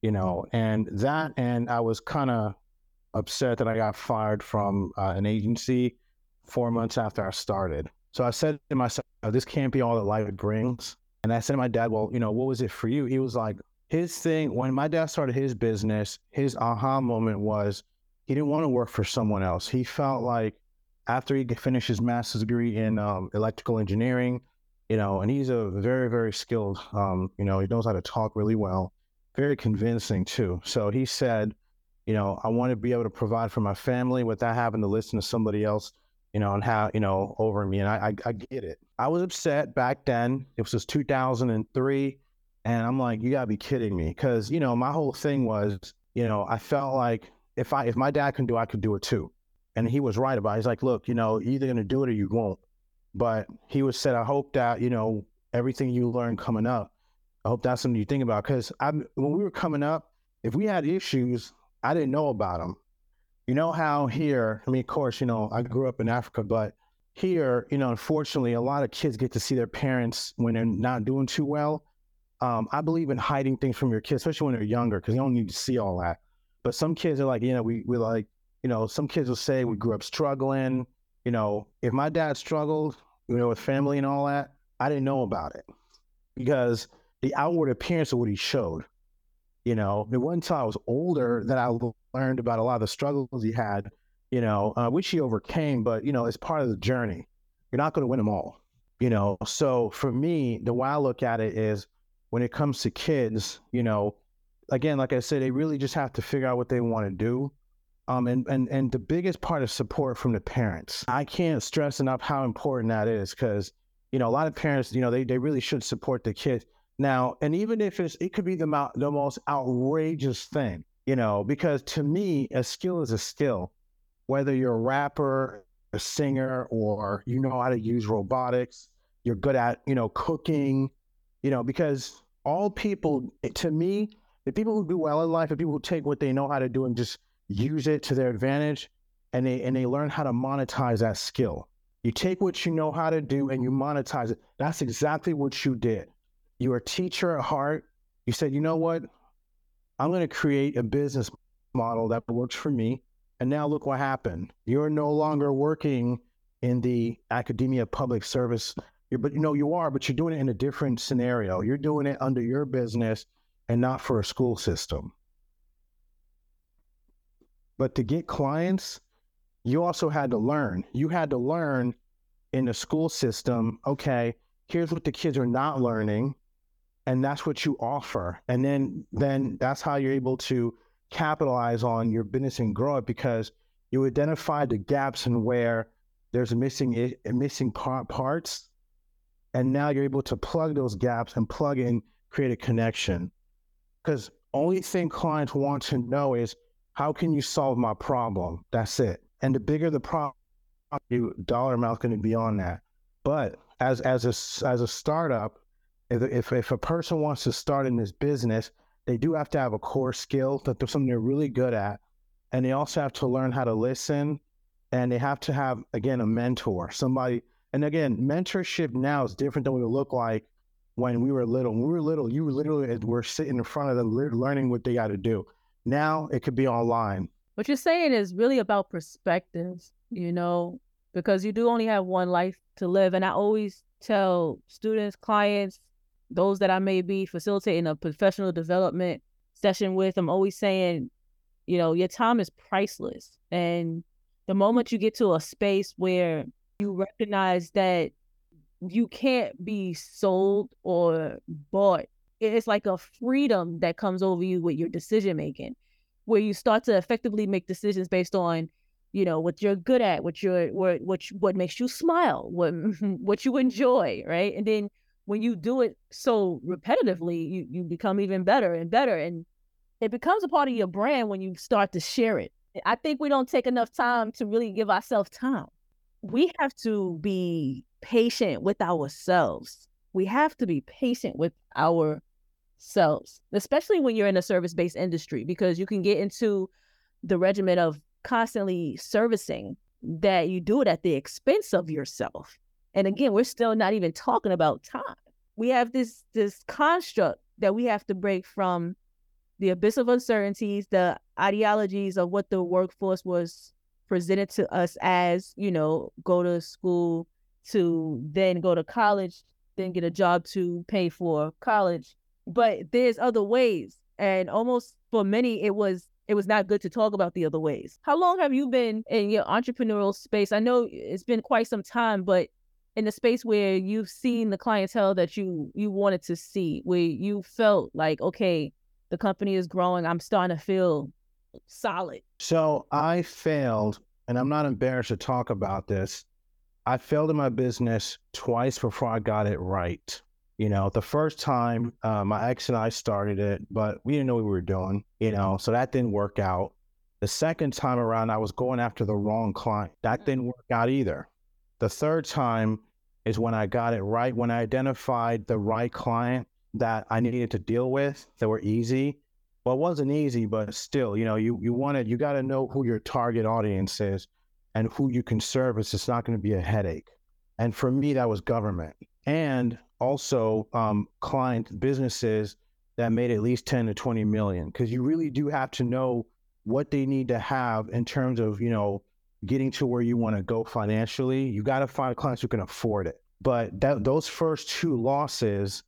you know, and that, and I was kind of upset that I got fired from uh, an agency four months after I started. So I said to myself, this can't be all that life brings. And I said to my dad, well, you know, what was it for you? He was like, his thing, when my dad started his business, his aha moment was he didn't want to work for someone else. He felt like after he finished his master's degree in um, electrical engineering, you know, and he's a very, very skilled, um, you know, he knows how to talk really well, very convincing too. So he said, you know, I want to be able to provide for my family without having to listen to somebody else, you know, and how, you know, over me. And I, I, I get it. I was upset back then. It was just 2003. And I'm like, you gotta be kidding me. Cause, you know, my whole thing was, you know, I felt like if I, if my dad can do, I could do it too and he was right about it. He's like, look, you know, you're either going to do it or you won't. But he was said, I hope that, you know, everything you learn coming up, I hope that's something you think about. Because I when we were coming up, if we had issues, I didn't know about them. You know how here, I mean, of course, you know, I grew up in Africa, but here, you know, unfortunately, a lot of kids get to see their parents when they're not doing too well. Um, I believe in hiding things from your kids, especially when they're younger, because they don't need to see all that. But some kids are like, you know, we we like you know, some kids will say we grew up struggling. You know, if my dad struggled, you know, with family and all that, I didn't know about it because the outward appearance of what he showed. You know, it wasn't until I was older that I learned about a lot of the struggles he had, you know, uh, which he overcame, but, you know, it's part of the journey. You're not going to win them all, you know. So for me, the way I look at it is when it comes to kids, you know, again, like I said, they really just have to figure out what they want to do um, and, and, and the biggest part is support from the parents. I can't stress enough how important that is because, you know, a lot of parents, you know, they, they really should support the kids. Now, and even if it's, it could be the, the most outrageous thing, you know, because to me, a skill is a skill. Whether you're a rapper, a singer, or you know how to use robotics, you're good at, you know, cooking, you know, because all people, to me, the people who do well in life the people who take what they know how to do and just use it to their advantage, and they and they learn how to monetize that skill. You take what you know how to do and you monetize it. That's exactly what you did. You're a teacher at heart. You said, you know what? I'm going to create a business model that works for me. And now look what happened. You're no longer working in the academia public service. You're, but you know you are, but you're doing it in a different scenario. You're doing it under your business and not for a school system. But to get clients, you also had to learn. You had to learn in the school system, okay, here's what the kids are not learning, and that's what you offer. And then then that's how you're able to capitalize on your business and grow it because you identify the gaps and where there's missing missing parts and now you're able to plug those gaps and plug in create a connection. Because only thing clients want to know is how can you solve my problem? That's it. And the bigger the problem, dollar amount going to be on that. But as as a as a startup, if, if if a person wants to start in this business, they do have to have a core skill that there's something they're really good at, and they also have to learn how to listen, and they have to have again a mentor, somebody. And again, mentorship now is different than what it looked like when we were little. When we were little, you literally were sitting in front of them, learning what they got to do. Now it could be online. What you're saying is really about perspectives, you know, because you do only have one life to live. And I always tell students, clients, those that I may be facilitating a professional development session with, I'm always saying, you know, your time is priceless. And the moment you get to a space where you recognize that you can't be sold or bought, it's like a freedom that comes over you with your decision making, where you start to effectively make decisions based on you know what you're good at what you're what what what makes you smile what what you enjoy right? And then when you do it so repetitively you you become even better and better and it becomes a part of your brand when you start to share it. I think we don't take enough time to really give ourselves time. We have to be patient with ourselves. We have to be patient with ourselves especially when you're in a service-based industry because you can get into the regimen of constantly servicing that you do it at the expense of yourself. And again, we're still not even talking about time. We have this this construct that we have to break from the abyss of uncertainties, the ideologies of what the workforce was presented to us as, you know, go to school to then go to college, then get a job to pay for college. But there's other ways. And almost for many, it was it was not good to talk about the other ways. How long have you been in your entrepreneurial space? I know it's been quite some time, but in the space where you've seen the clientele that you you wanted to see, where you felt like, okay, the company is growing, I'm starting to feel solid. So I failed, and I'm not embarrassed to talk about this. I failed in my business twice before I got it right. You know, the first time uh, my ex and I started it, but we didn't know what we were doing, you know, so that didn't work out. The second time around, I was going after the wrong client. That mm. didn't work out either. The third time is when I got it right, when I identified the right client that I needed to deal with that were easy. Well, it wasn't easy, but still, you know, you, you wanted, you got to know who your target audience is and who you can service. It's not going to be a headache. And for me, that was government. And also um, client businesses that made at least 10 to 20 million because you really do have to know what they need to have in terms of you know getting to where you want to go financially. You got to find clients who can afford it. But that those first two losses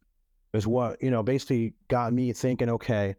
is what you know basically got me thinking okay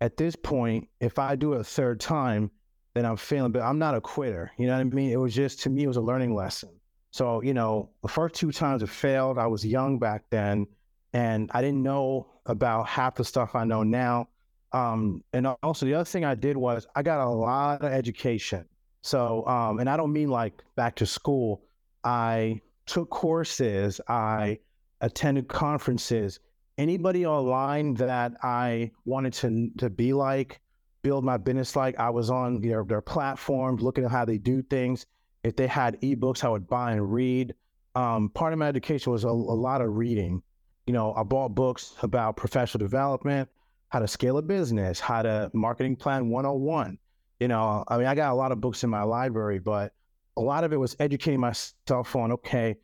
at this point if i do it a third time then i'm failing but i'm not a quitter you know what i mean? It was just to me it was a learning lesson so, you know, the first two times it failed, I was young back then and I didn't know about half the stuff I know now. Um, and also the other thing I did was I got a lot of education. So, um, and I don't mean like back to school. I took courses, I attended conferences. Anybody online that I wanted to to be like, build my business like, I was on their their platforms, looking at how they do things. If they had ebooks, I would buy and read. Um, part of my education was a, a lot of reading. You know, I bought books about professional development, how to scale a business, how to marketing plan 101. You know, I mean, I got a lot of books in my library, but a lot of it was educating myself on, okay,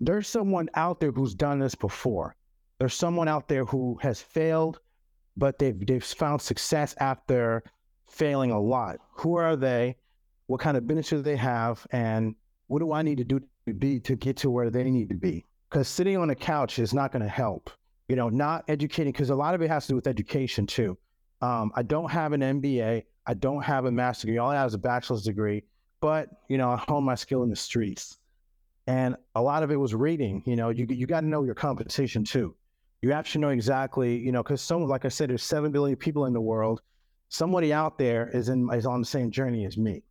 there's someone out there who's done this before. There's someone out there who has failed, but they've, they've found success after failing a lot. Who are they? What kind of benefits do they have, and what do I need to do to be to get to where they need to be? Because sitting on a couch is not going to help. You know, not educating because a lot of it has to do with education too. Um, I don't have an MBA. I don't have a master's degree. All I have is a bachelor's degree. But you know, I honed my skill in the streets, and a lot of it was reading. You know, you you got to know your competition too. You have to know exactly, you know, because some, like I said, there's seven billion people in the world. Somebody out there is in is on the same journey as me.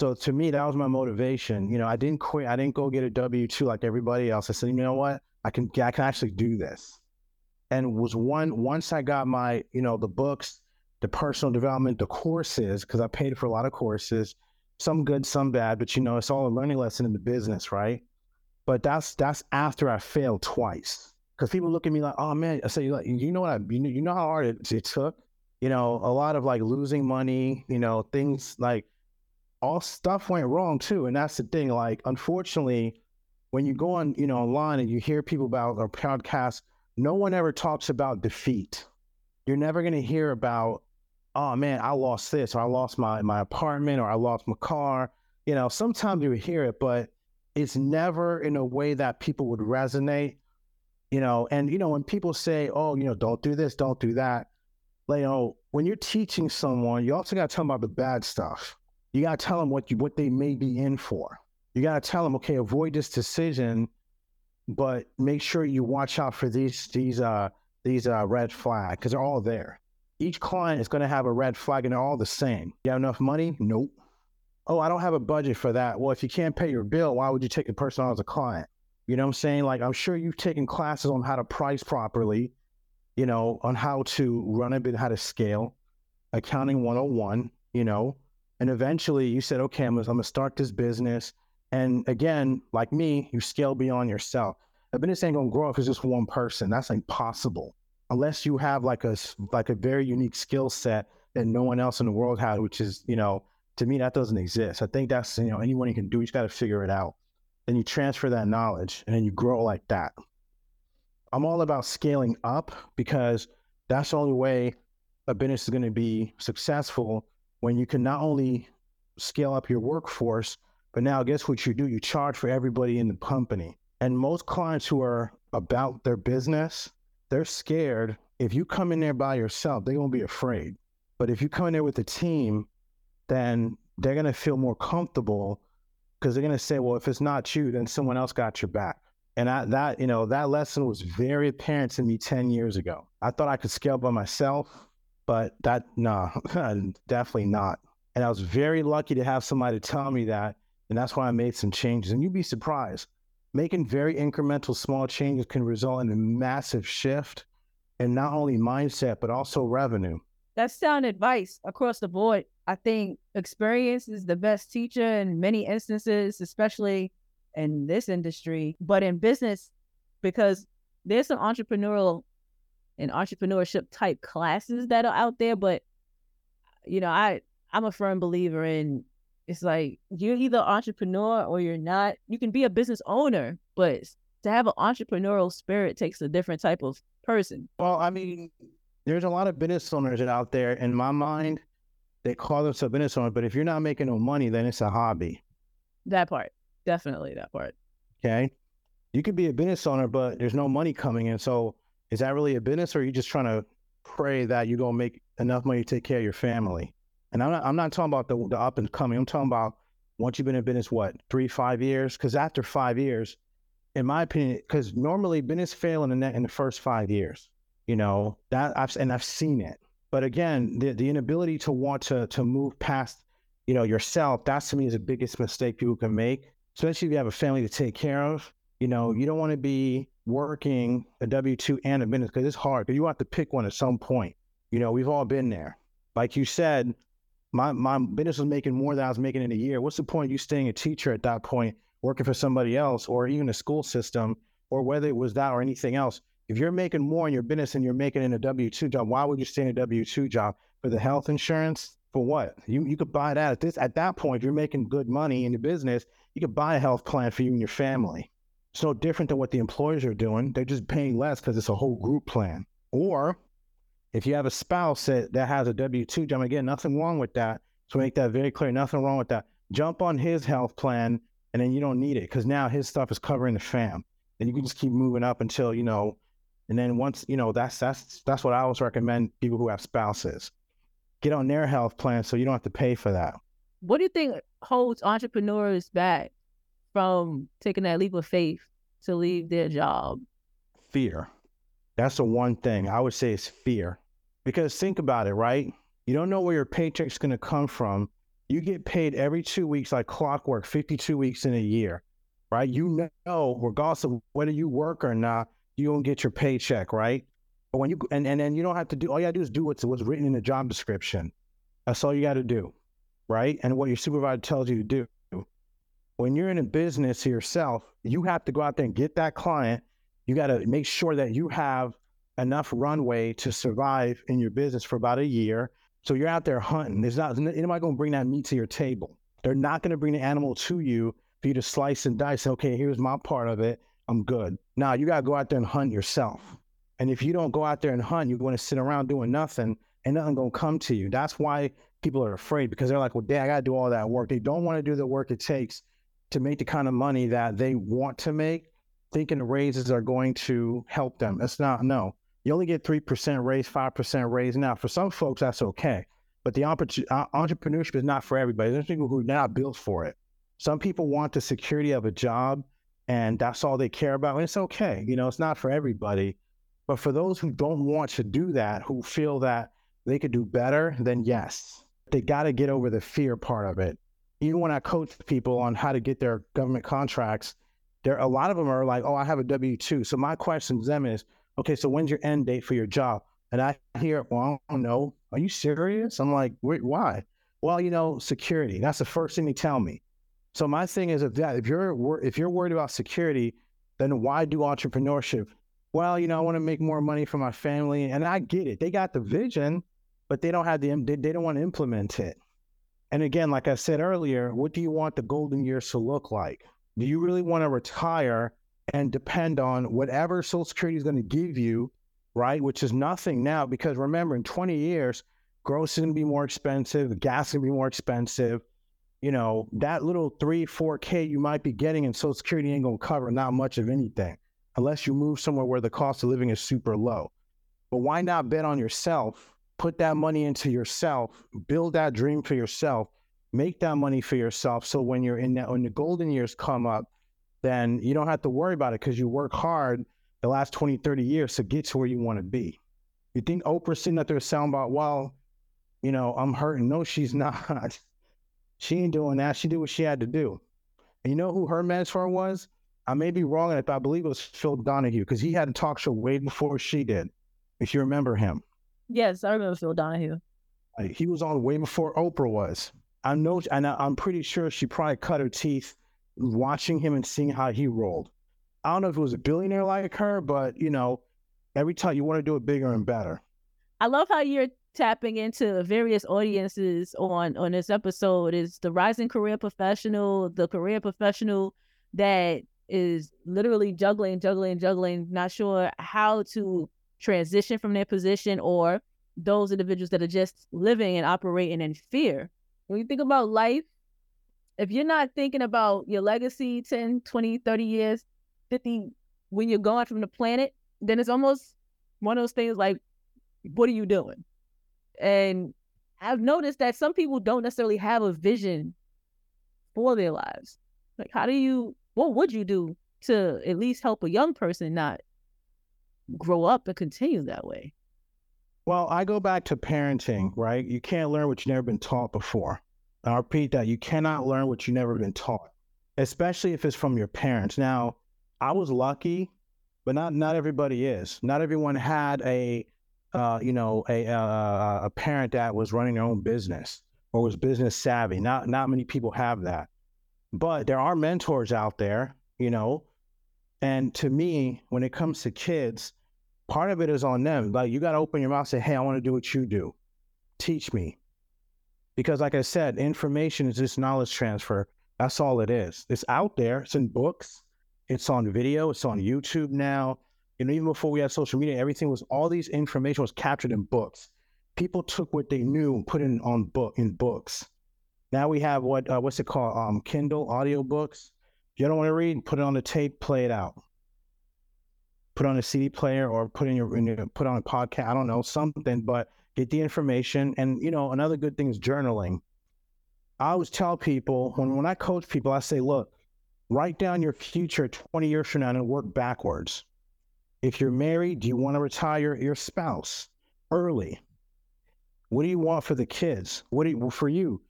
So to me, that was my motivation. You know, I didn't quit. I didn't go get a W two like everybody else. I said, you know what? I can I can actually do this. and was one once I got my, you know, the books, the personal development, the courses, because I paid for a lot of courses, some good, some bad, but you know, it's all a learning lesson in the business, right? But that's that's after I failed twice. Because people look at me like, oh man, I say, like, you know what I you know, you know how hard it, it took? You know, a lot of like losing money, you know, things like all stuff went wrong too. And that's the thing. Like, unfortunately, when you go on, you know, online and you hear people about our podcast, no one ever talks about defeat. You're never going to hear about, oh man, I lost this, or I lost my my apartment, or I lost my car. You know, sometimes you hear it, but it's never in a way that people would resonate. You know, and you know when people say, oh, you know, don't do this, don't do that. Like, you know, when you're teaching someone, you also got to tell them about the bad stuff. You got to tell them what you what they may be in for you got to tell them, okay, avoid this decision, but make sure you watch out for these these uh these uh red flags because they're all there. Each client is going to have a red flag, and they're all the same. You have enough money? Nope. Oh, I don't have a budget for that. Well, if you can't pay your bill, why would you take a person on as a client? You know what I'm saying? Like, I'm sure you've taken classes on how to price properly, you know, on how to run a bit, how to scale, accounting 101, you know, and eventually you said, okay, I'm, I'm going to start this business. And again, like me, you scale beyond yourself. A business ain't gonna grow if it's just one person. That's impossible. Unless you have like a like a very unique skill set that no one else in the world has, which is, you know, to me that doesn't exist. I think that's you know anyone you can do. You just got to figure it out. Then you transfer that knowledge, and then you grow like that. I'm all about scaling up because that's the only way a business is going to be successful when you can not only scale up your workforce but now, guess what you do? You charge for everybody in the company. And most clients who are about their business, they're scared. If you come in there by yourself, they're going to be afraid. But if you come in there with a team, then they're going to feel more comfortable because they're going to say, well, if it's not you, then someone else got your back. And I, that, you know, that lesson was very apparent to me 10 years ago. I thought I could scale by myself, but that, no, definitely not. And I was very lucky to have somebody tell me that and that's why I made some changes. And you'd be surprised. Making very incremental small changes can result in a massive shift in not only mindset, but also revenue. That's sound advice across the board. I think experience is the best teacher in many instances, especially in this industry, but in business, because there's some entrepreneurial and entrepreneurship type classes that are out there. But you know, I I'm a firm believer in it's like you're either entrepreneur or you're not. You can be a business owner, but to have an entrepreneurial spirit takes a different type of person. Well, I mean, there's a lot of business owners out there. In my mind, they call themselves business owner, but if you're not making no money, then it's a hobby. That part, definitely that part. Okay, you could be a business owner, but there's no money coming in. So is that really a business, or are you just trying to pray that you're gonna make enough money to take care of your family? And I'm not, I'm not talking about the, the up and coming. I'm talking about once you've been in business, what, three, five years? Because after five years, in my opinion, because normally business fail in the net in the first five years. You know that I've and I've seen it. But again, the, the inability to want to to move past, you know, yourself. That to me is the biggest mistake people can make, especially if you have a family to take care of. You know, you don't want to be working a W two and a business because it's hard. Because you have to pick one at some point. You know, we've all been there. Like you said, my my business was making more than I was making in a year. What's the point of you staying a teacher at that point, working for somebody else, or even a school system, or whether it was that or anything else? If you're making more in your business and you're making in a W two job, why would you stay in a W two job for the health insurance? For what? You you could buy that at this at that point. If you're making good money in your business, you could buy a health plan for you and your family. It's no different than what the employers are doing. They're just paying less because it's a whole group plan. Or if you have a spouse that, that has a W 2 job, again, nothing wrong with that. So make that very clear. Nothing wrong with that. Jump on his health plan and then you don't need it because now his stuff is covering the fam. And you can just keep moving up until, you know, and then once, you know, that's that's that's what I always recommend people who have spouses. Get on their health plan so you don't have to pay for that. What do you think holds entrepreneurs back from taking that leap of faith to leave their job? Fear. That's the one thing I would say is fear. Because think about it, right? You don't know where your paycheck's going to come from. You get paid every two weeks like clockwork, 52 weeks in a year, right? You know, regardless of whether you work or not, you don't get your paycheck, right? But when you and, and then you don't have to do all you gotta do is do what's what's written in the job description. That's all you gotta do. Right? And what your supervisor tells you to do. When you're in a business yourself, you have to go out there and get that client. You gotta make sure that you have enough runway to survive in your business for about a year. So you're out there hunting. There's not anybody gonna bring that meat to your table. They're not gonna bring the animal to you for you to slice and dice. Okay, here's my part of it. I'm good. Now you gotta go out there and hunt yourself. And if you don't go out there and hunt, you're going to sit around doing nothing and nothing going to come to you. That's why people are afraid because they're like, well, dad, I got to do all that work. They don't want to do the work it takes to make the kind of money that they want to make, thinking the raises are going to help them. It's not, no. You only get 3% raise, 5% raise. Now, for some folks, that's okay. But the uh, entrepreneurship is not for everybody. There's people who are not built for it. Some people want the security of a job and that's all they care about. And it's okay. You know, it's not for everybody. But for those who don't want to do that, who feel that they could do better, then yes, they got to get over the fear part of it. Even when I coach people on how to get their government contracts, there a lot of them are like, "Oh, I have a W two. So my question to them is, "Okay, so when's your end date for your job?" And I hear, "Well, I don't know. Are you serious?" I'm like, Wait, "Why?" Well, you know, security. That's the first thing they tell me. So my thing is, if that if you're if you're worried about security, then why do entrepreneurship? well, you know, I want to make more money for my family. And I get it. They got the vision, but they don't have the, they, they don't want to implement it. And again, like I said earlier, what do you want the golden years to look like? Do you really want to retire and depend on whatever Social Security is going to give you, right? Which is nothing now, because remember, in 20 years, gross is going to be more expensive, gas is going to be more expensive. You know, that little three, 4K you might be getting in Social Security ain't going to cover not much of anything unless you move somewhere where the cost of living is super low. But why not bet on yourself? Put that money into yourself, build that dream for yourself, make that money for yourself. So when you're in that, when the golden years come up, then you don't have to worry about it because you work hard the last 20, 30 years to get to where you want to be. You think Oprah's sitting up there sound about, well, you know, I'm hurting. No, she's not. she ain't doing that. She did what she had to do. And you know who her mentor was? I may be wrong, and I believe it was Phil Donahue because he had a talk show way before she did. If you remember him. Yes, I remember Phil Donahue. Like, he was on way before Oprah was. I know, and I, I'm pretty sure she probably cut her teeth watching him and seeing how he rolled. I don't know if it was a billionaire like her, but you know, every time you want to do it bigger and better. I love how you're tapping into various audiences on on this episode. Is the rising career professional, the career professional that is literally juggling, juggling, juggling, not sure how to transition from their position or those individuals that are just living and operating in fear. When you think about life, if you're not thinking about your legacy 10, 20, 30 years, 50, when you're gone from the planet, then it's almost one of those things like, what are you doing? And I've noticed that some people don't necessarily have a vision for their lives. Like, how do you what would you do to at least help a young person not grow up and continue that way? Well, I go back to parenting, right? You can't learn what you've never been taught before. I repeat that you cannot learn what you've never been taught, especially if it's from your parents. Now, I was lucky, but not not everybody is. Not everyone had a uh, you know a uh, a parent that was running their own business or was business savvy. Not not many people have that. But there are mentors out there, you know. And to me, when it comes to kids, part of it is on them. Like you got to open your mouth and say, hey, I want to do what you do. Teach me. Because, like I said, information is just knowledge transfer. That's all it is. It's out there, it's in books, it's on video, it's on YouTube now. You know, even before we had social media, everything was all these information was captured in books. People took what they knew and put it on book in books. Now we have what uh, what's it called? Um, Kindle audiobooks. You don't want to read, put it on the tape, play it out. Put on a CD player or put in your, in your put on a podcast. I don't know something, but get the information. And you know, another good thing is journaling. I always tell people when when I coach people, I say, look, write down your future 20 years from now and work backwards. If you're married, do you want to retire your spouse early? What do you want for the kids? What do you, for you?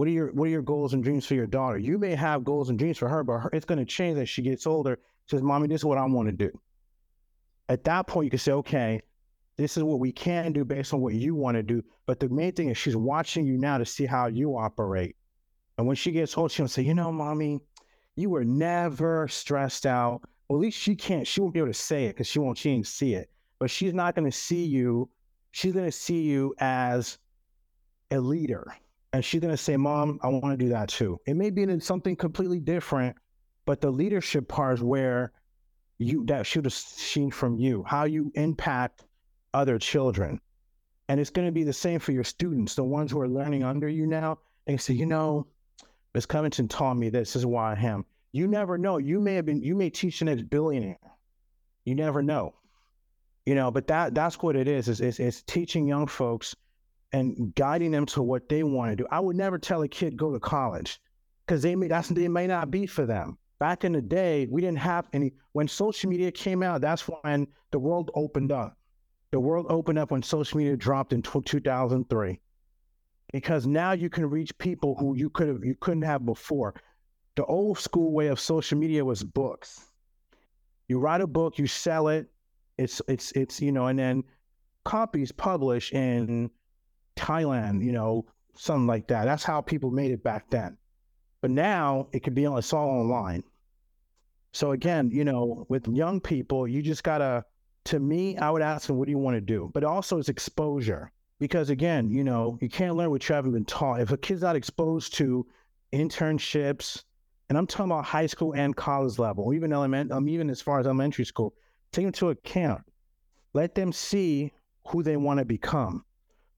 What are your what are your goals and dreams for your daughter? You may have goals and dreams for her, but her, it's going to change as she gets older. She says, "Mommy, this is what I want to do." At that point, you can say, "Okay, This is what we can do based on what you want to do. But the main thing is she's watching you now to see how you operate. And when she gets old, she'll say, you know, mommy, you were never stressed out. Well, at least she can't, she won't be able to say it because she won't, she didn't see it. But she's not going to see you. She's going to see you as a leader. And she's going to say, Mom, I want to do that too. It may be in something completely different, but the leadership part is where you that should have seen from you, how you impact other children. And it's going to be the same for your students, the ones who are learning under you now. They say, you know, Miss Covington taught me this, is why I am. You never know. You may have been, you may teach the next billionaire. You never know. You know, but that that's what it is, is, is, is teaching young folks and guiding them to what they want to do. I would never tell a kid go to college because they may that's they may not be for them. Back in the day, we didn't have any. When social media came out, that's when the world opened up. The world opened up when social media dropped in 2003, because now you can reach people who you could have you couldn't have before. The old school way of social media was books. You write a book, you sell it. It's it's it's you know, and then copies published in Thailand, you know, something like that. That's how people made it back then. But now it could be on, it's all online. So again, you know, with young people, you just gotta, to me, I would ask them, what do you want to do? But also it's exposure. Because again, you know, you can't learn what you haven't been taught. If a kid's not exposed to internships, and I'm talking about high school and college level, even element, um, even as far as elementary school, take into account. Let them see who they want to become.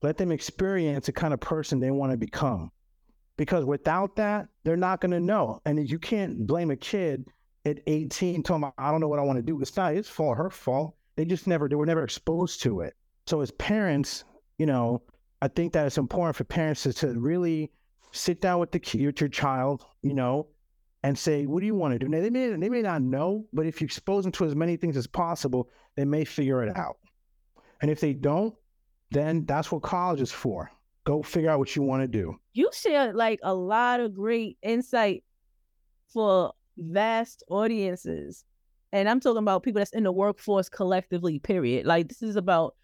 Let them experience the kind of person they want to become. Because without that, they're not going to know. And you can't blame a kid at 18 telling them, I don't know what I want to do. It's not his fault, her fault. They just never, they were never exposed to it. So as parents, you know, I think that it's important for parents to, to really sit down with the with your child, you know, and say, what do you want to do? Now, they may, they may not know, but if you expose them to as many things as possible, they may figure it out. And if they don't, then that's what college is for. Go figure out what you want to do. You shared like a lot of great insight for vast audiences. And I'm talking about people that's in the workforce collectively, period. Like this is about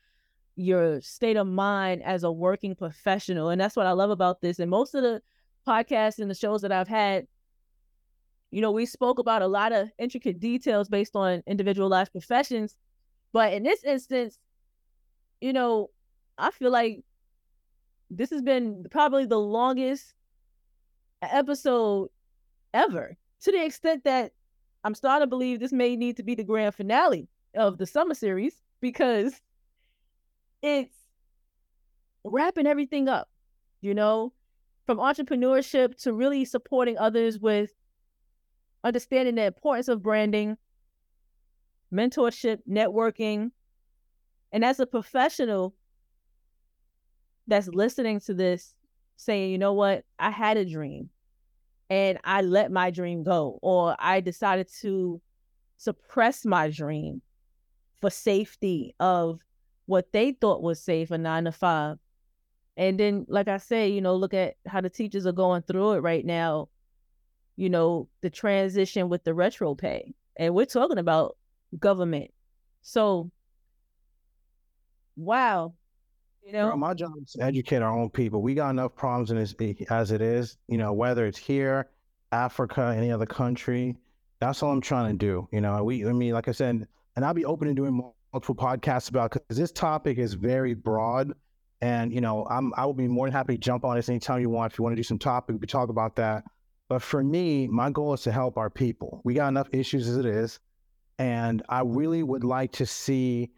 your state of mind as a working professional. And that's what I love about this. And most of the podcasts and the shows that I've had, you know, we spoke about a lot of intricate details based on individualized professions. But in this instance, you know, I feel like this has been probably the longest episode ever to the extent that I'm starting to believe this may need to be the grand finale of the summer series because it's wrapping everything up, you know, from entrepreneurship to really supporting others with understanding the importance of branding, mentorship, networking. And as a professional, that's listening to this saying, you know what, I had a dream and I let my dream go, or I decided to suppress my dream for safety of what they thought was safe, a nine to five. And then, like I say, you know, look at how the teachers are going through it right now, you know, the transition with the retro pay. And we're talking about government. So, wow, you know, my job is to educate our own people. We got enough problems in this eh, as it is. You know, whether it's here, Africa, any other country. That's all I'm trying to do. You know, we. I mean, like I said, and I'll be open to doing multiple podcasts about because this topic is very broad. And you know, I'm I will be more than happy to jump on this anytime you want. If you want to do some topic, we can talk about that. But for me, my goal is to help our people. We got enough issues as it is, and I really would like to see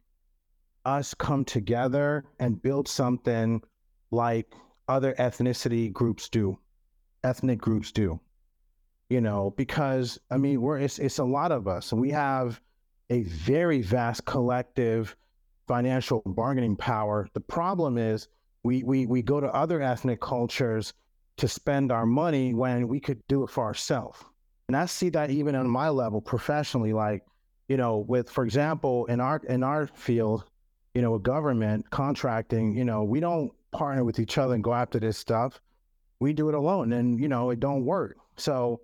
us come together and build something like other ethnicity groups do, ethnic groups do. You know, because I mean, we're it's it's a lot of us, and we have a very vast collective financial bargaining power. The problem is we we we go to other ethnic cultures to spend our money when we could do it for ourselves. And I see that even on my level professionally, like, you know, with for example, in our in our field, you know, with government contracting, you know, we don't partner with each other and go after this stuff. We do it alone and, you know, it don't work. So,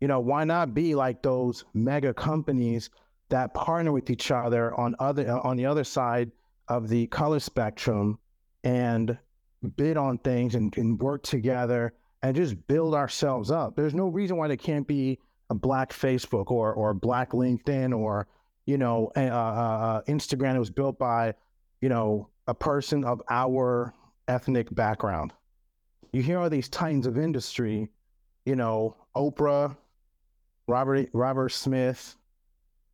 you know, why not be like those mega companies that partner with each other on other on the other side of the color spectrum and bid on things and, and work together and just build ourselves up. There's no reason why there can't be a black Facebook or or black LinkedIn or you know uh, uh, Instagram that was built by you know a person of our ethnic background. You hear all these titans of industry, you know Oprah, Robert Robert Smith,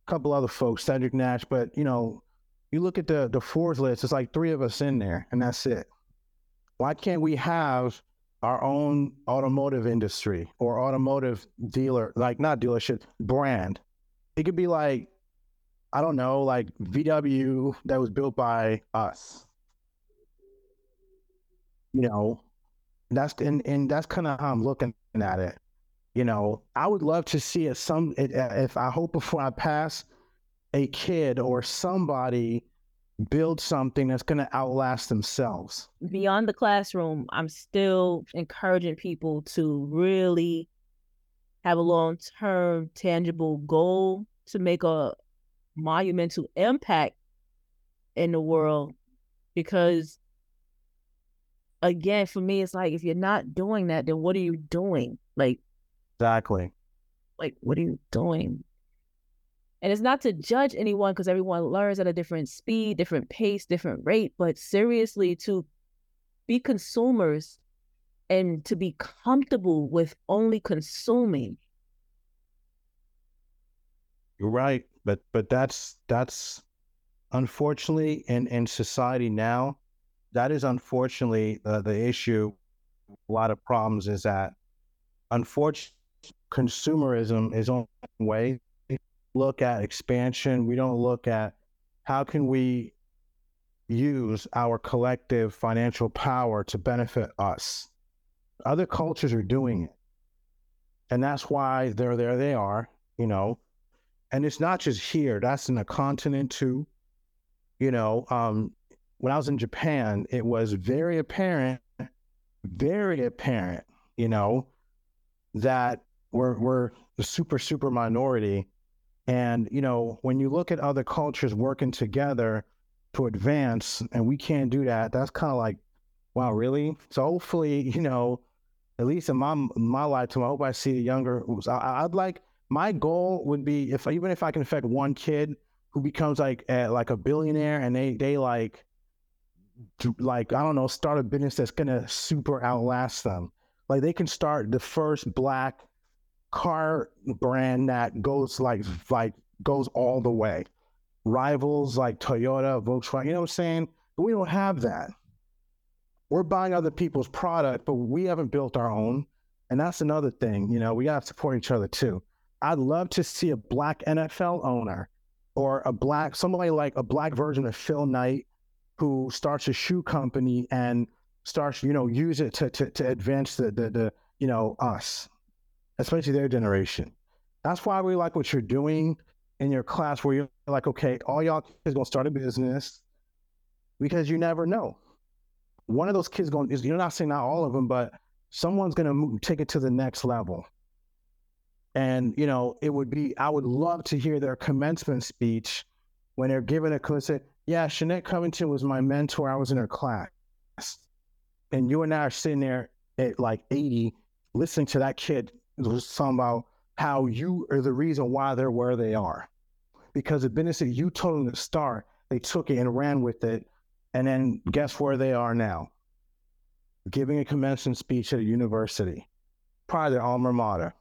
a couple other folks, Cedric Nash, but you know you look at the the Forbes list, it's like three of us in there, and that's it. Why can't we have our own automotive industry or automotive dealer, like not dealership, brand? It could be like, I don't know, like VW that was built by us. You know, that's and, and that's kind of how I'm looking at it. You know, I would love to see it some if I hope before I pass a kid or somebody build something that's going to outlast themselves. Beyond the classroom, I'm still encouraging people to really have a long term, tangible goal to make a monumental impact in the world. Because, again, for me, it's like if you're not doing that, then what are you doing? Like, exactly. Like, what are you doing? And it's not to judge anyone because everyone learns at a different speed, different pace, different rate, but seriously to be consumers and to be comfortable with only consuming. You're right, but but that's that's unfortunately in in society now, that is unfortunately uh, the issue. A lot of problems is that unfortunately consumerism is on way look at expansion. We don't look at how can we use our collective financial power to benefit us. Other cultures are doing it. And that's why they're there they are, you know. And it's not just here, that's in the continent too. You know, um, when I was in Japan, it was very apparent, very apparent, you know, that we're, we're the super, super minority and, you know, when you look at other cultures working together to advance, and we can't do that, that's kind of like, wow, really? So hopefully, you know, at least in my my lifetime, I hope I see a younger. I, would like my goal would be if even if I can affect one kid who becomes like a, like a billionaire and they they like like I don't know start a business that's gonna super outlast them. Like they can start the first black car brand that goes like like goes all the way. Rivals like Toyota, Volkswagen, you know what I'm saying? But we don't have that. We're buying other people's product, but we haven't built our own. And that's another thing, you know, we gotta support each other too. I'd love to see a black NFL owner or a black somebody like a black version of Phil Knight who starts a shoe company and starts, you know, use it to to, to advance the, the the you know us especially their generation. That's why we like what you're doing in your class, where you're like, okay, all y'all is gonna start a business because you never know. One of those kids going is you're not saying not all of them, but someone's gonna move, take it to the next level. And you know, it would be I would love to hear their commencement speech when they're giving a say, yeah, Shanette Covington was my mentor. I was in her class. And you and I are sitting there at like 80, listening to that kid talking about how you are the reason why they're where they are. Because the business that you told them to start, they took it and ran with it. And then guess where they are now? Giving a commencement speech at a university, probably their alma mater.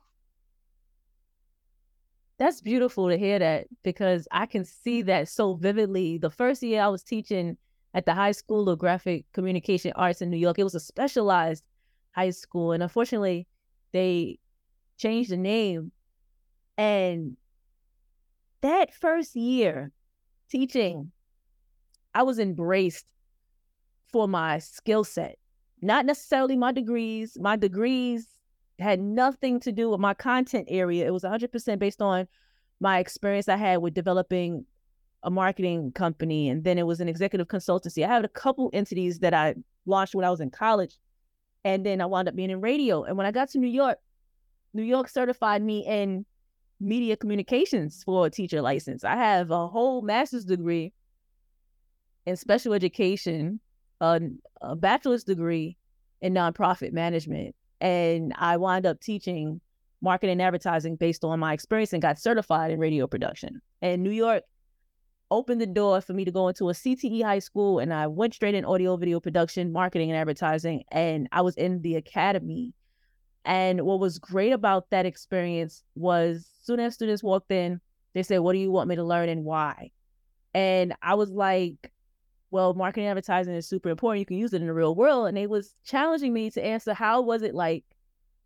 That's beautiful to hear that because I can see that so vividly. The first year I was teaching at the High School of Graphic Communication Arts in New York, it was a specialized high school. And unfortunately, they changed the name. And that first year teaching, I was embraced for my skill set, not necessarily my degrees. My degrees had nothing to do with my content area. It was 100% based on my experience I had with developing a marketing company. And then it was an executive consultancy. I had a couple entities that I launched when I was in college. And then I wound up being in radio. And when I got to New York, New York certified me in media communications for a teacher license. I have a whole master's degree in special education, a, a bachelor's degree in nonprofit management, and I wound up teaching marketing and advertising based on my experience and got certified in radio production. And New York opened the door for me to go into a CTE high school and I went straight in audio video production, marketing and advertising and I was in the academy. And what was great about that experience was soon as students walked in, they said, "What do you want me to learn and why?" And I was like, "Well, marketing advertising is super important. You can use it in the real world." And they was challenging me to answer how was it like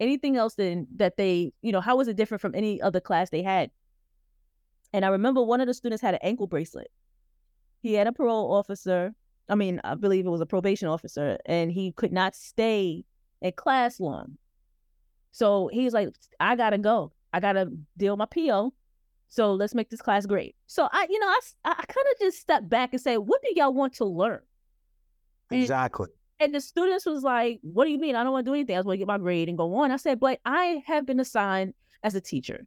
anything else than that they, you know, how was it different from any other class they had? And I remember one of the students had an ankle bracelet. He had a parole officer. I mean, I believe it was a probation officer, and he could not stay in class long. So he's like, I gotta go. I gotta deal my PO. So let's make this class great. So I, you know, I, I kind of just stepped back and say, what do y'all want to learn? Exactly. and the students was like, what do you mean? I don't want to do anything. I just want to get my grade and go on. I said, but I have been assigned as a teacher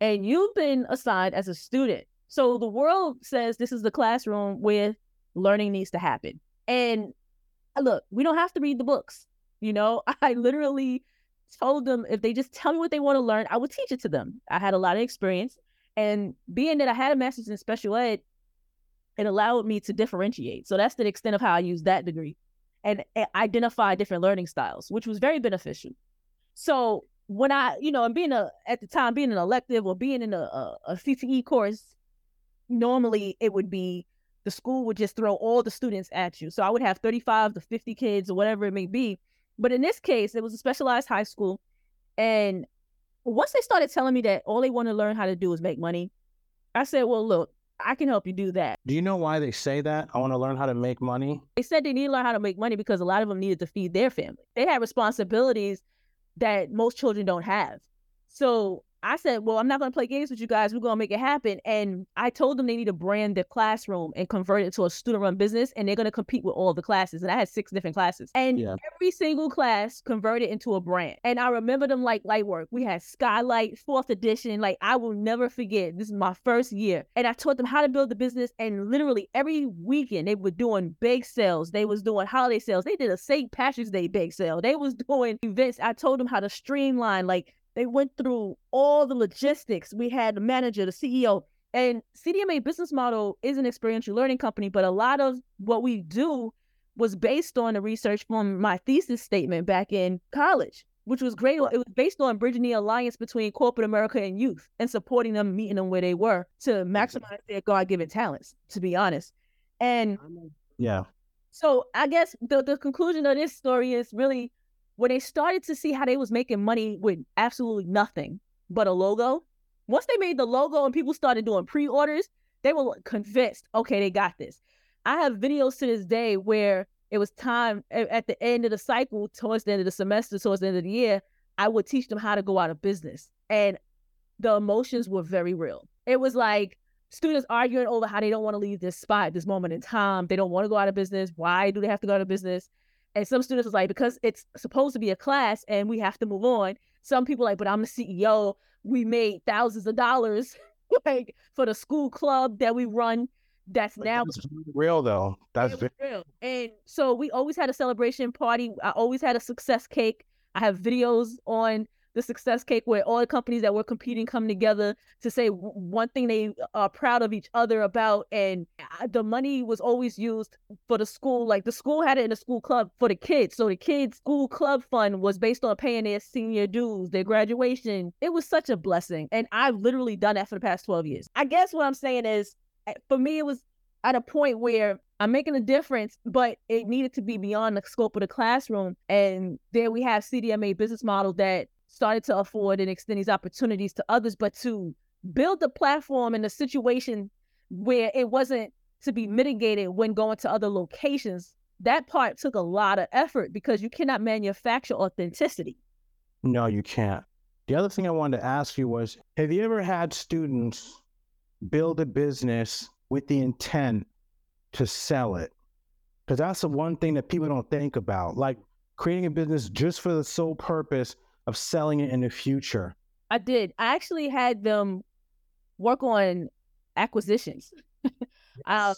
and you've been assigned as a student. So the world says this is the classroom where learning needs to happen. And uh, look, we don't have to read the books. You know, I literally told them if they just tell me what they want to learn, I would teach it to them. I had a lot of experience. And being that I had a master's in special ed, it allowed me to differentiate. So that's the extent of how I used that degree and identify different learning styles, which was very beneficial. So when I, you know, and being a at the time being an elective or being in a, a, a CTE course, normally it would be the school would just throw all the students at you. So I would have 35 to 50 kids or whatever it may be. But in this case, it was a specialized high school. And once they started telling me that all they want to learn how to do is make money, I said, well, look, I can help you do that. Do you know why they say that? I want to learn how to make money. They said they need to learn how to make money because a lot of them needed to feed their family. They had responsibilities that most children don't have. So I said, well, I'm not going to play games with you guys. We're going to make it happen. And I told them they need to brand their classroom and convert it to a student run business. And they're going to compete with all the classes. And I had six different classes. And Yeah. every single class converted into a brand. And I remember them like light work. We had Skylight, fourth edition. Like I will never forget. This is my first year. And I taught them how to build the business. And literally every weekend they were doing bake sales. They was doing holiday sales. They did a St. Patrick's Day bake sale. They was doing events. I told them how to streamline. Like they went through all the logistics. We had the manager, the CEO, and CDMA business model is an experiential learning company, but a lot of what we do was based on the research from my thesis statement back in college, which was great. It was based on bridging the alliance between corporate America and youth and supporting them, meeting them where they were to maximize their God given talents, to be honest. And Yeah. so I guess the, the conclusion of this story is really when they started to see how they was making money with absolutely nothing but a logo. Once they made the logo and people started doing pre-orders, they were convinced, okay, they got this. I have videos to this day where it was time at the end of the cycle, towards the end of the semester, towards the end of the year, I would teach them how to go out of business. And the emotions were very real. It was like students arguing over how they don't want to leave this spot, this moment in time. They don't want to go out of business. Why do they have to go out of business? And some students was like, because it's supposed to be a class and we have to move on. Some people like, but I'm the CEO. We made thousands of dollars like for the school club that we run. That's now That's real though. That's it ve- was real. And so we always had a celebration party. I always had a success cake. I have videos on the success cake where all the companies that were competing come together to say one thing they are proud of each other about. And uh, the money was always used for the school. Like the school had it in the school club for the kids. So the kids' school club fund was based on paying their senior dues, their graduation. It was such a blessing. And I've literally done that for the past 12 years. I guess what I'm saying is, uh, for me, it was at a point where I'm making a difference, but it needed to be beyond the scope of the classroom. And there we have CDMA business model that started to afford and extend these opportunities to others, but to build the platform in a situation where it wasn't to be mitigated when going to other locations. That part took a lot of effort because you cannot manufacture authenticity. no, you can't. The other thing I wanted to ask you was, have you ever had students build a business with the intent to sell it? Because that's the one thing that people don't think about, like creating a business just for the sole purpose of selling it in the future. I did. I actually had them work on acquisitions. um,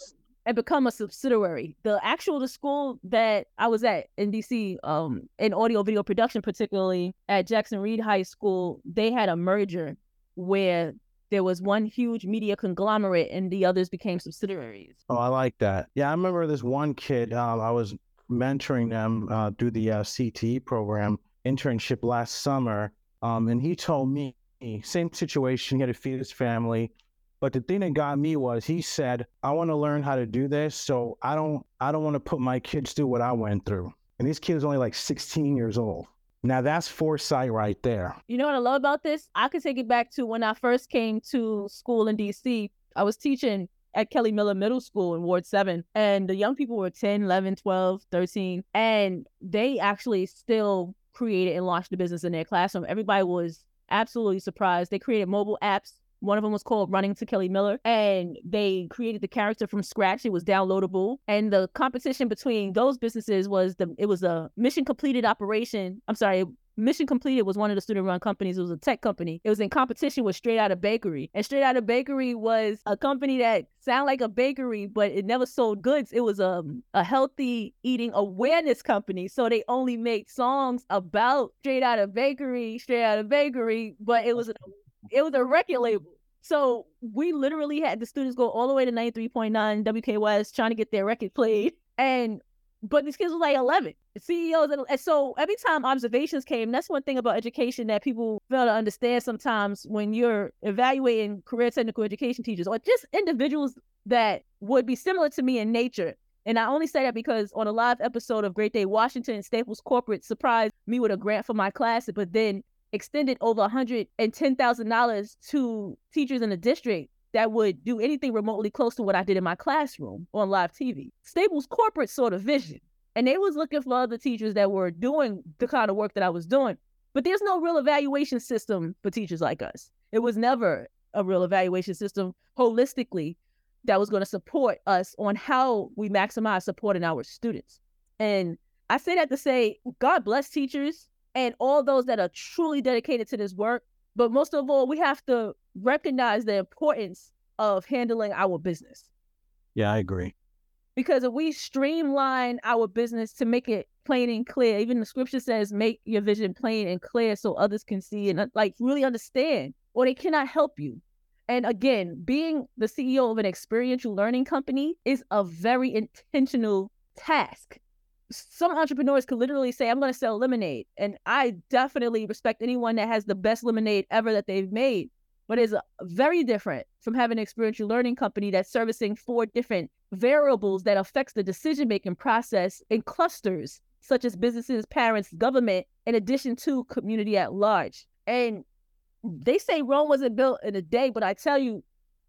and become a subsidiary. The actual the school that I was at in DC, um, in audio video production, particularly at Jackson Reed High School, they had a merger where there was one huge media conglomerate and the others became subsidiaries. Oh, I like that. Yeah, I remember this one kid. Um, I was mentoring them uh, through the uh, CTE program internship last summer, um, and he told me same situation. He had to feed his family. But the thing that got me was he said, I want to learn how to do this. So I don't I don't want to put my kids through what I went through. And this kid was only like 16 years old. Now that's foresight right there. You know what I love about this? I could take it back to when I first came to school in DC. I was teaching at Kelly Miller Middle School in Ward 7. And the young people were 10, 11, 12, 13. And they actually still created and launched the business in their classroom. Everybody was absolutely surprised. They created mobile apps one of them was called Running to Kelly Miller, and they created the character from scratch. It was downloadable, and the competition between those businesses was the it was a mission completed operation. I'm sorry, Mission Completed was one of the student run companies. It was a tech company. It was in competition with Straight Outta Bakery. And Straight Outta Bakery was a company that sounded like a bakery, but it never sold goods. It was a, a healthy eating awareness company. So they only made songs about Straight Outta Bakery, Straight Outta Bakery, but it was a it was a record label. So we literally had the students go all the way to 93.9 WKYS trying to get their record played. And but these kids were like 11 CEOs. And, so every time observations came, that's one thing about education that people fail to understand sometimes when you're evaluating career technical education teachers or just individuals that would be similar to me in nature. And I only say that because on a live episode of Great Day Washington, Staples Corporate surprised me with a grant for my class, but then extended over $110,000 to teachers in the district that would do anything remotely close to what I did in my classroom on live TV. Staples corporate sort of vision. And they was looking for other teachers that were doing the kind of work that I was doing. But there's no real evaluation system for teachers like us. It was never a real evaluation system holistically that was going to support us on how we maximize supporting our students. And I say that to say, God bless teachers and all those that are truly dedicated to this work. But most of all, we have to recognize the importance of handling our business. Yeah, I agree. Because if we streamline our business to make it plain and clear, even the scripture says, make your vision plain and clear so others can see and uh, like really understand, or they cannot help you. And again, being the CEO of an experiential learning company is a very intentional task some entrepreneurs could literally say, I'm going to sell lemonade. And I definitely respect anyone that has the best lemonade ever that they've made. But it's uh, very different from having an experiential learning company that's servicing four different variables that affects the decision making process in clusters, such as businesses, parents, government, in addition to community at large. And they say Rome wasn't built in a day, but I tell you,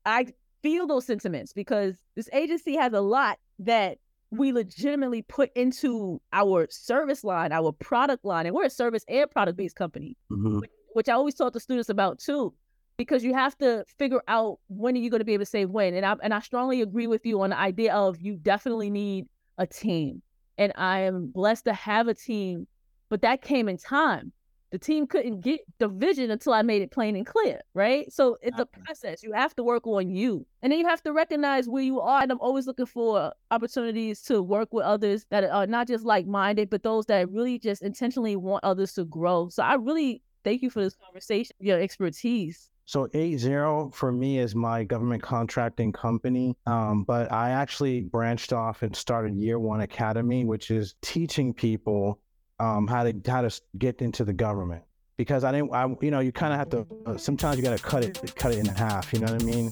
I feel those sentiments because this agency has a lot that we legitimately put into our service line, our product line, and we're a service and product based company, mm-hmm. which, which I always talk to students about too, because you have to figure out when are you going to be able to say when. And I and I strongly agree with you on the idea of you definitely need a team, and I am blessed to have a team, but that came in time the team couldn't get the vision until I made it plain and clear, right? So it's a process. You have to work on you. And then you have to recognize where you are. And I'm always looking for opportunities to work with others that are not just like minded, but those that really just intentionally want others to grow. So I really thank you for this conversation, your expertise. So 80 for me is my government contracting company. Um, but I actually branched off and started Year One Academy, which is teaching people um, how to how to get into the government because I didn't, I, you know, you kind of have to. Uh, sometimes you got to cut it, cut it in half. You know what I mean?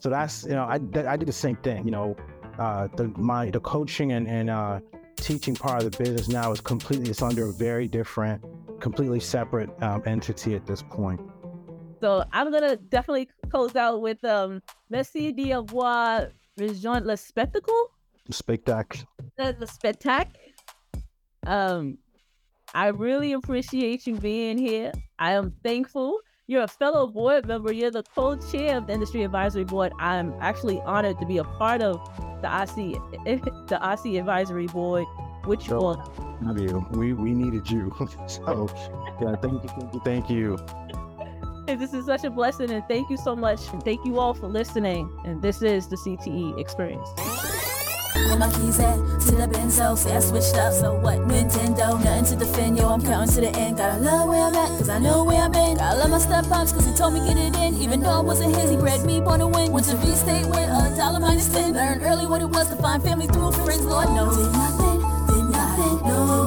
So that's, you know, I, I did the same thing. You know, uh, the my the coaching and and uh, teaching part of the business now is completely it's under a very different, completely separate um, entity at this point. So I'm gonna definitely close out with um, merci d'avoir rejoint le spectacle. Spectacle. The, the spectacle. Um, I really appreciate you being here. I am thankful. You're a fellow board member. You're the co-chair of the Industry Advisory Board. I'm actually honored to be a part of the IC, the IC Advisory Board, which all. Love you. We we needed you. so yeah, thank you, thank you, thank you. This is such a blessing, and thank you so much. And thank you all for listening. And this is the CTE experience. Where my keys at? To the benzo. Say I switched up, so what? Nintendo, nothing to defend, yo. I'm counting to the end. Gotta love where I'm at, cause I know where I've been. Gotta love my step cause he told me get it in. Even though wasn't his, he bred me born to win. Went to V State a dollar minus 10. Learned early what it was to find family through friends, Lord knows. Did nothing, did nothing, no,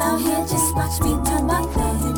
I'm out here, just watch me do my thing.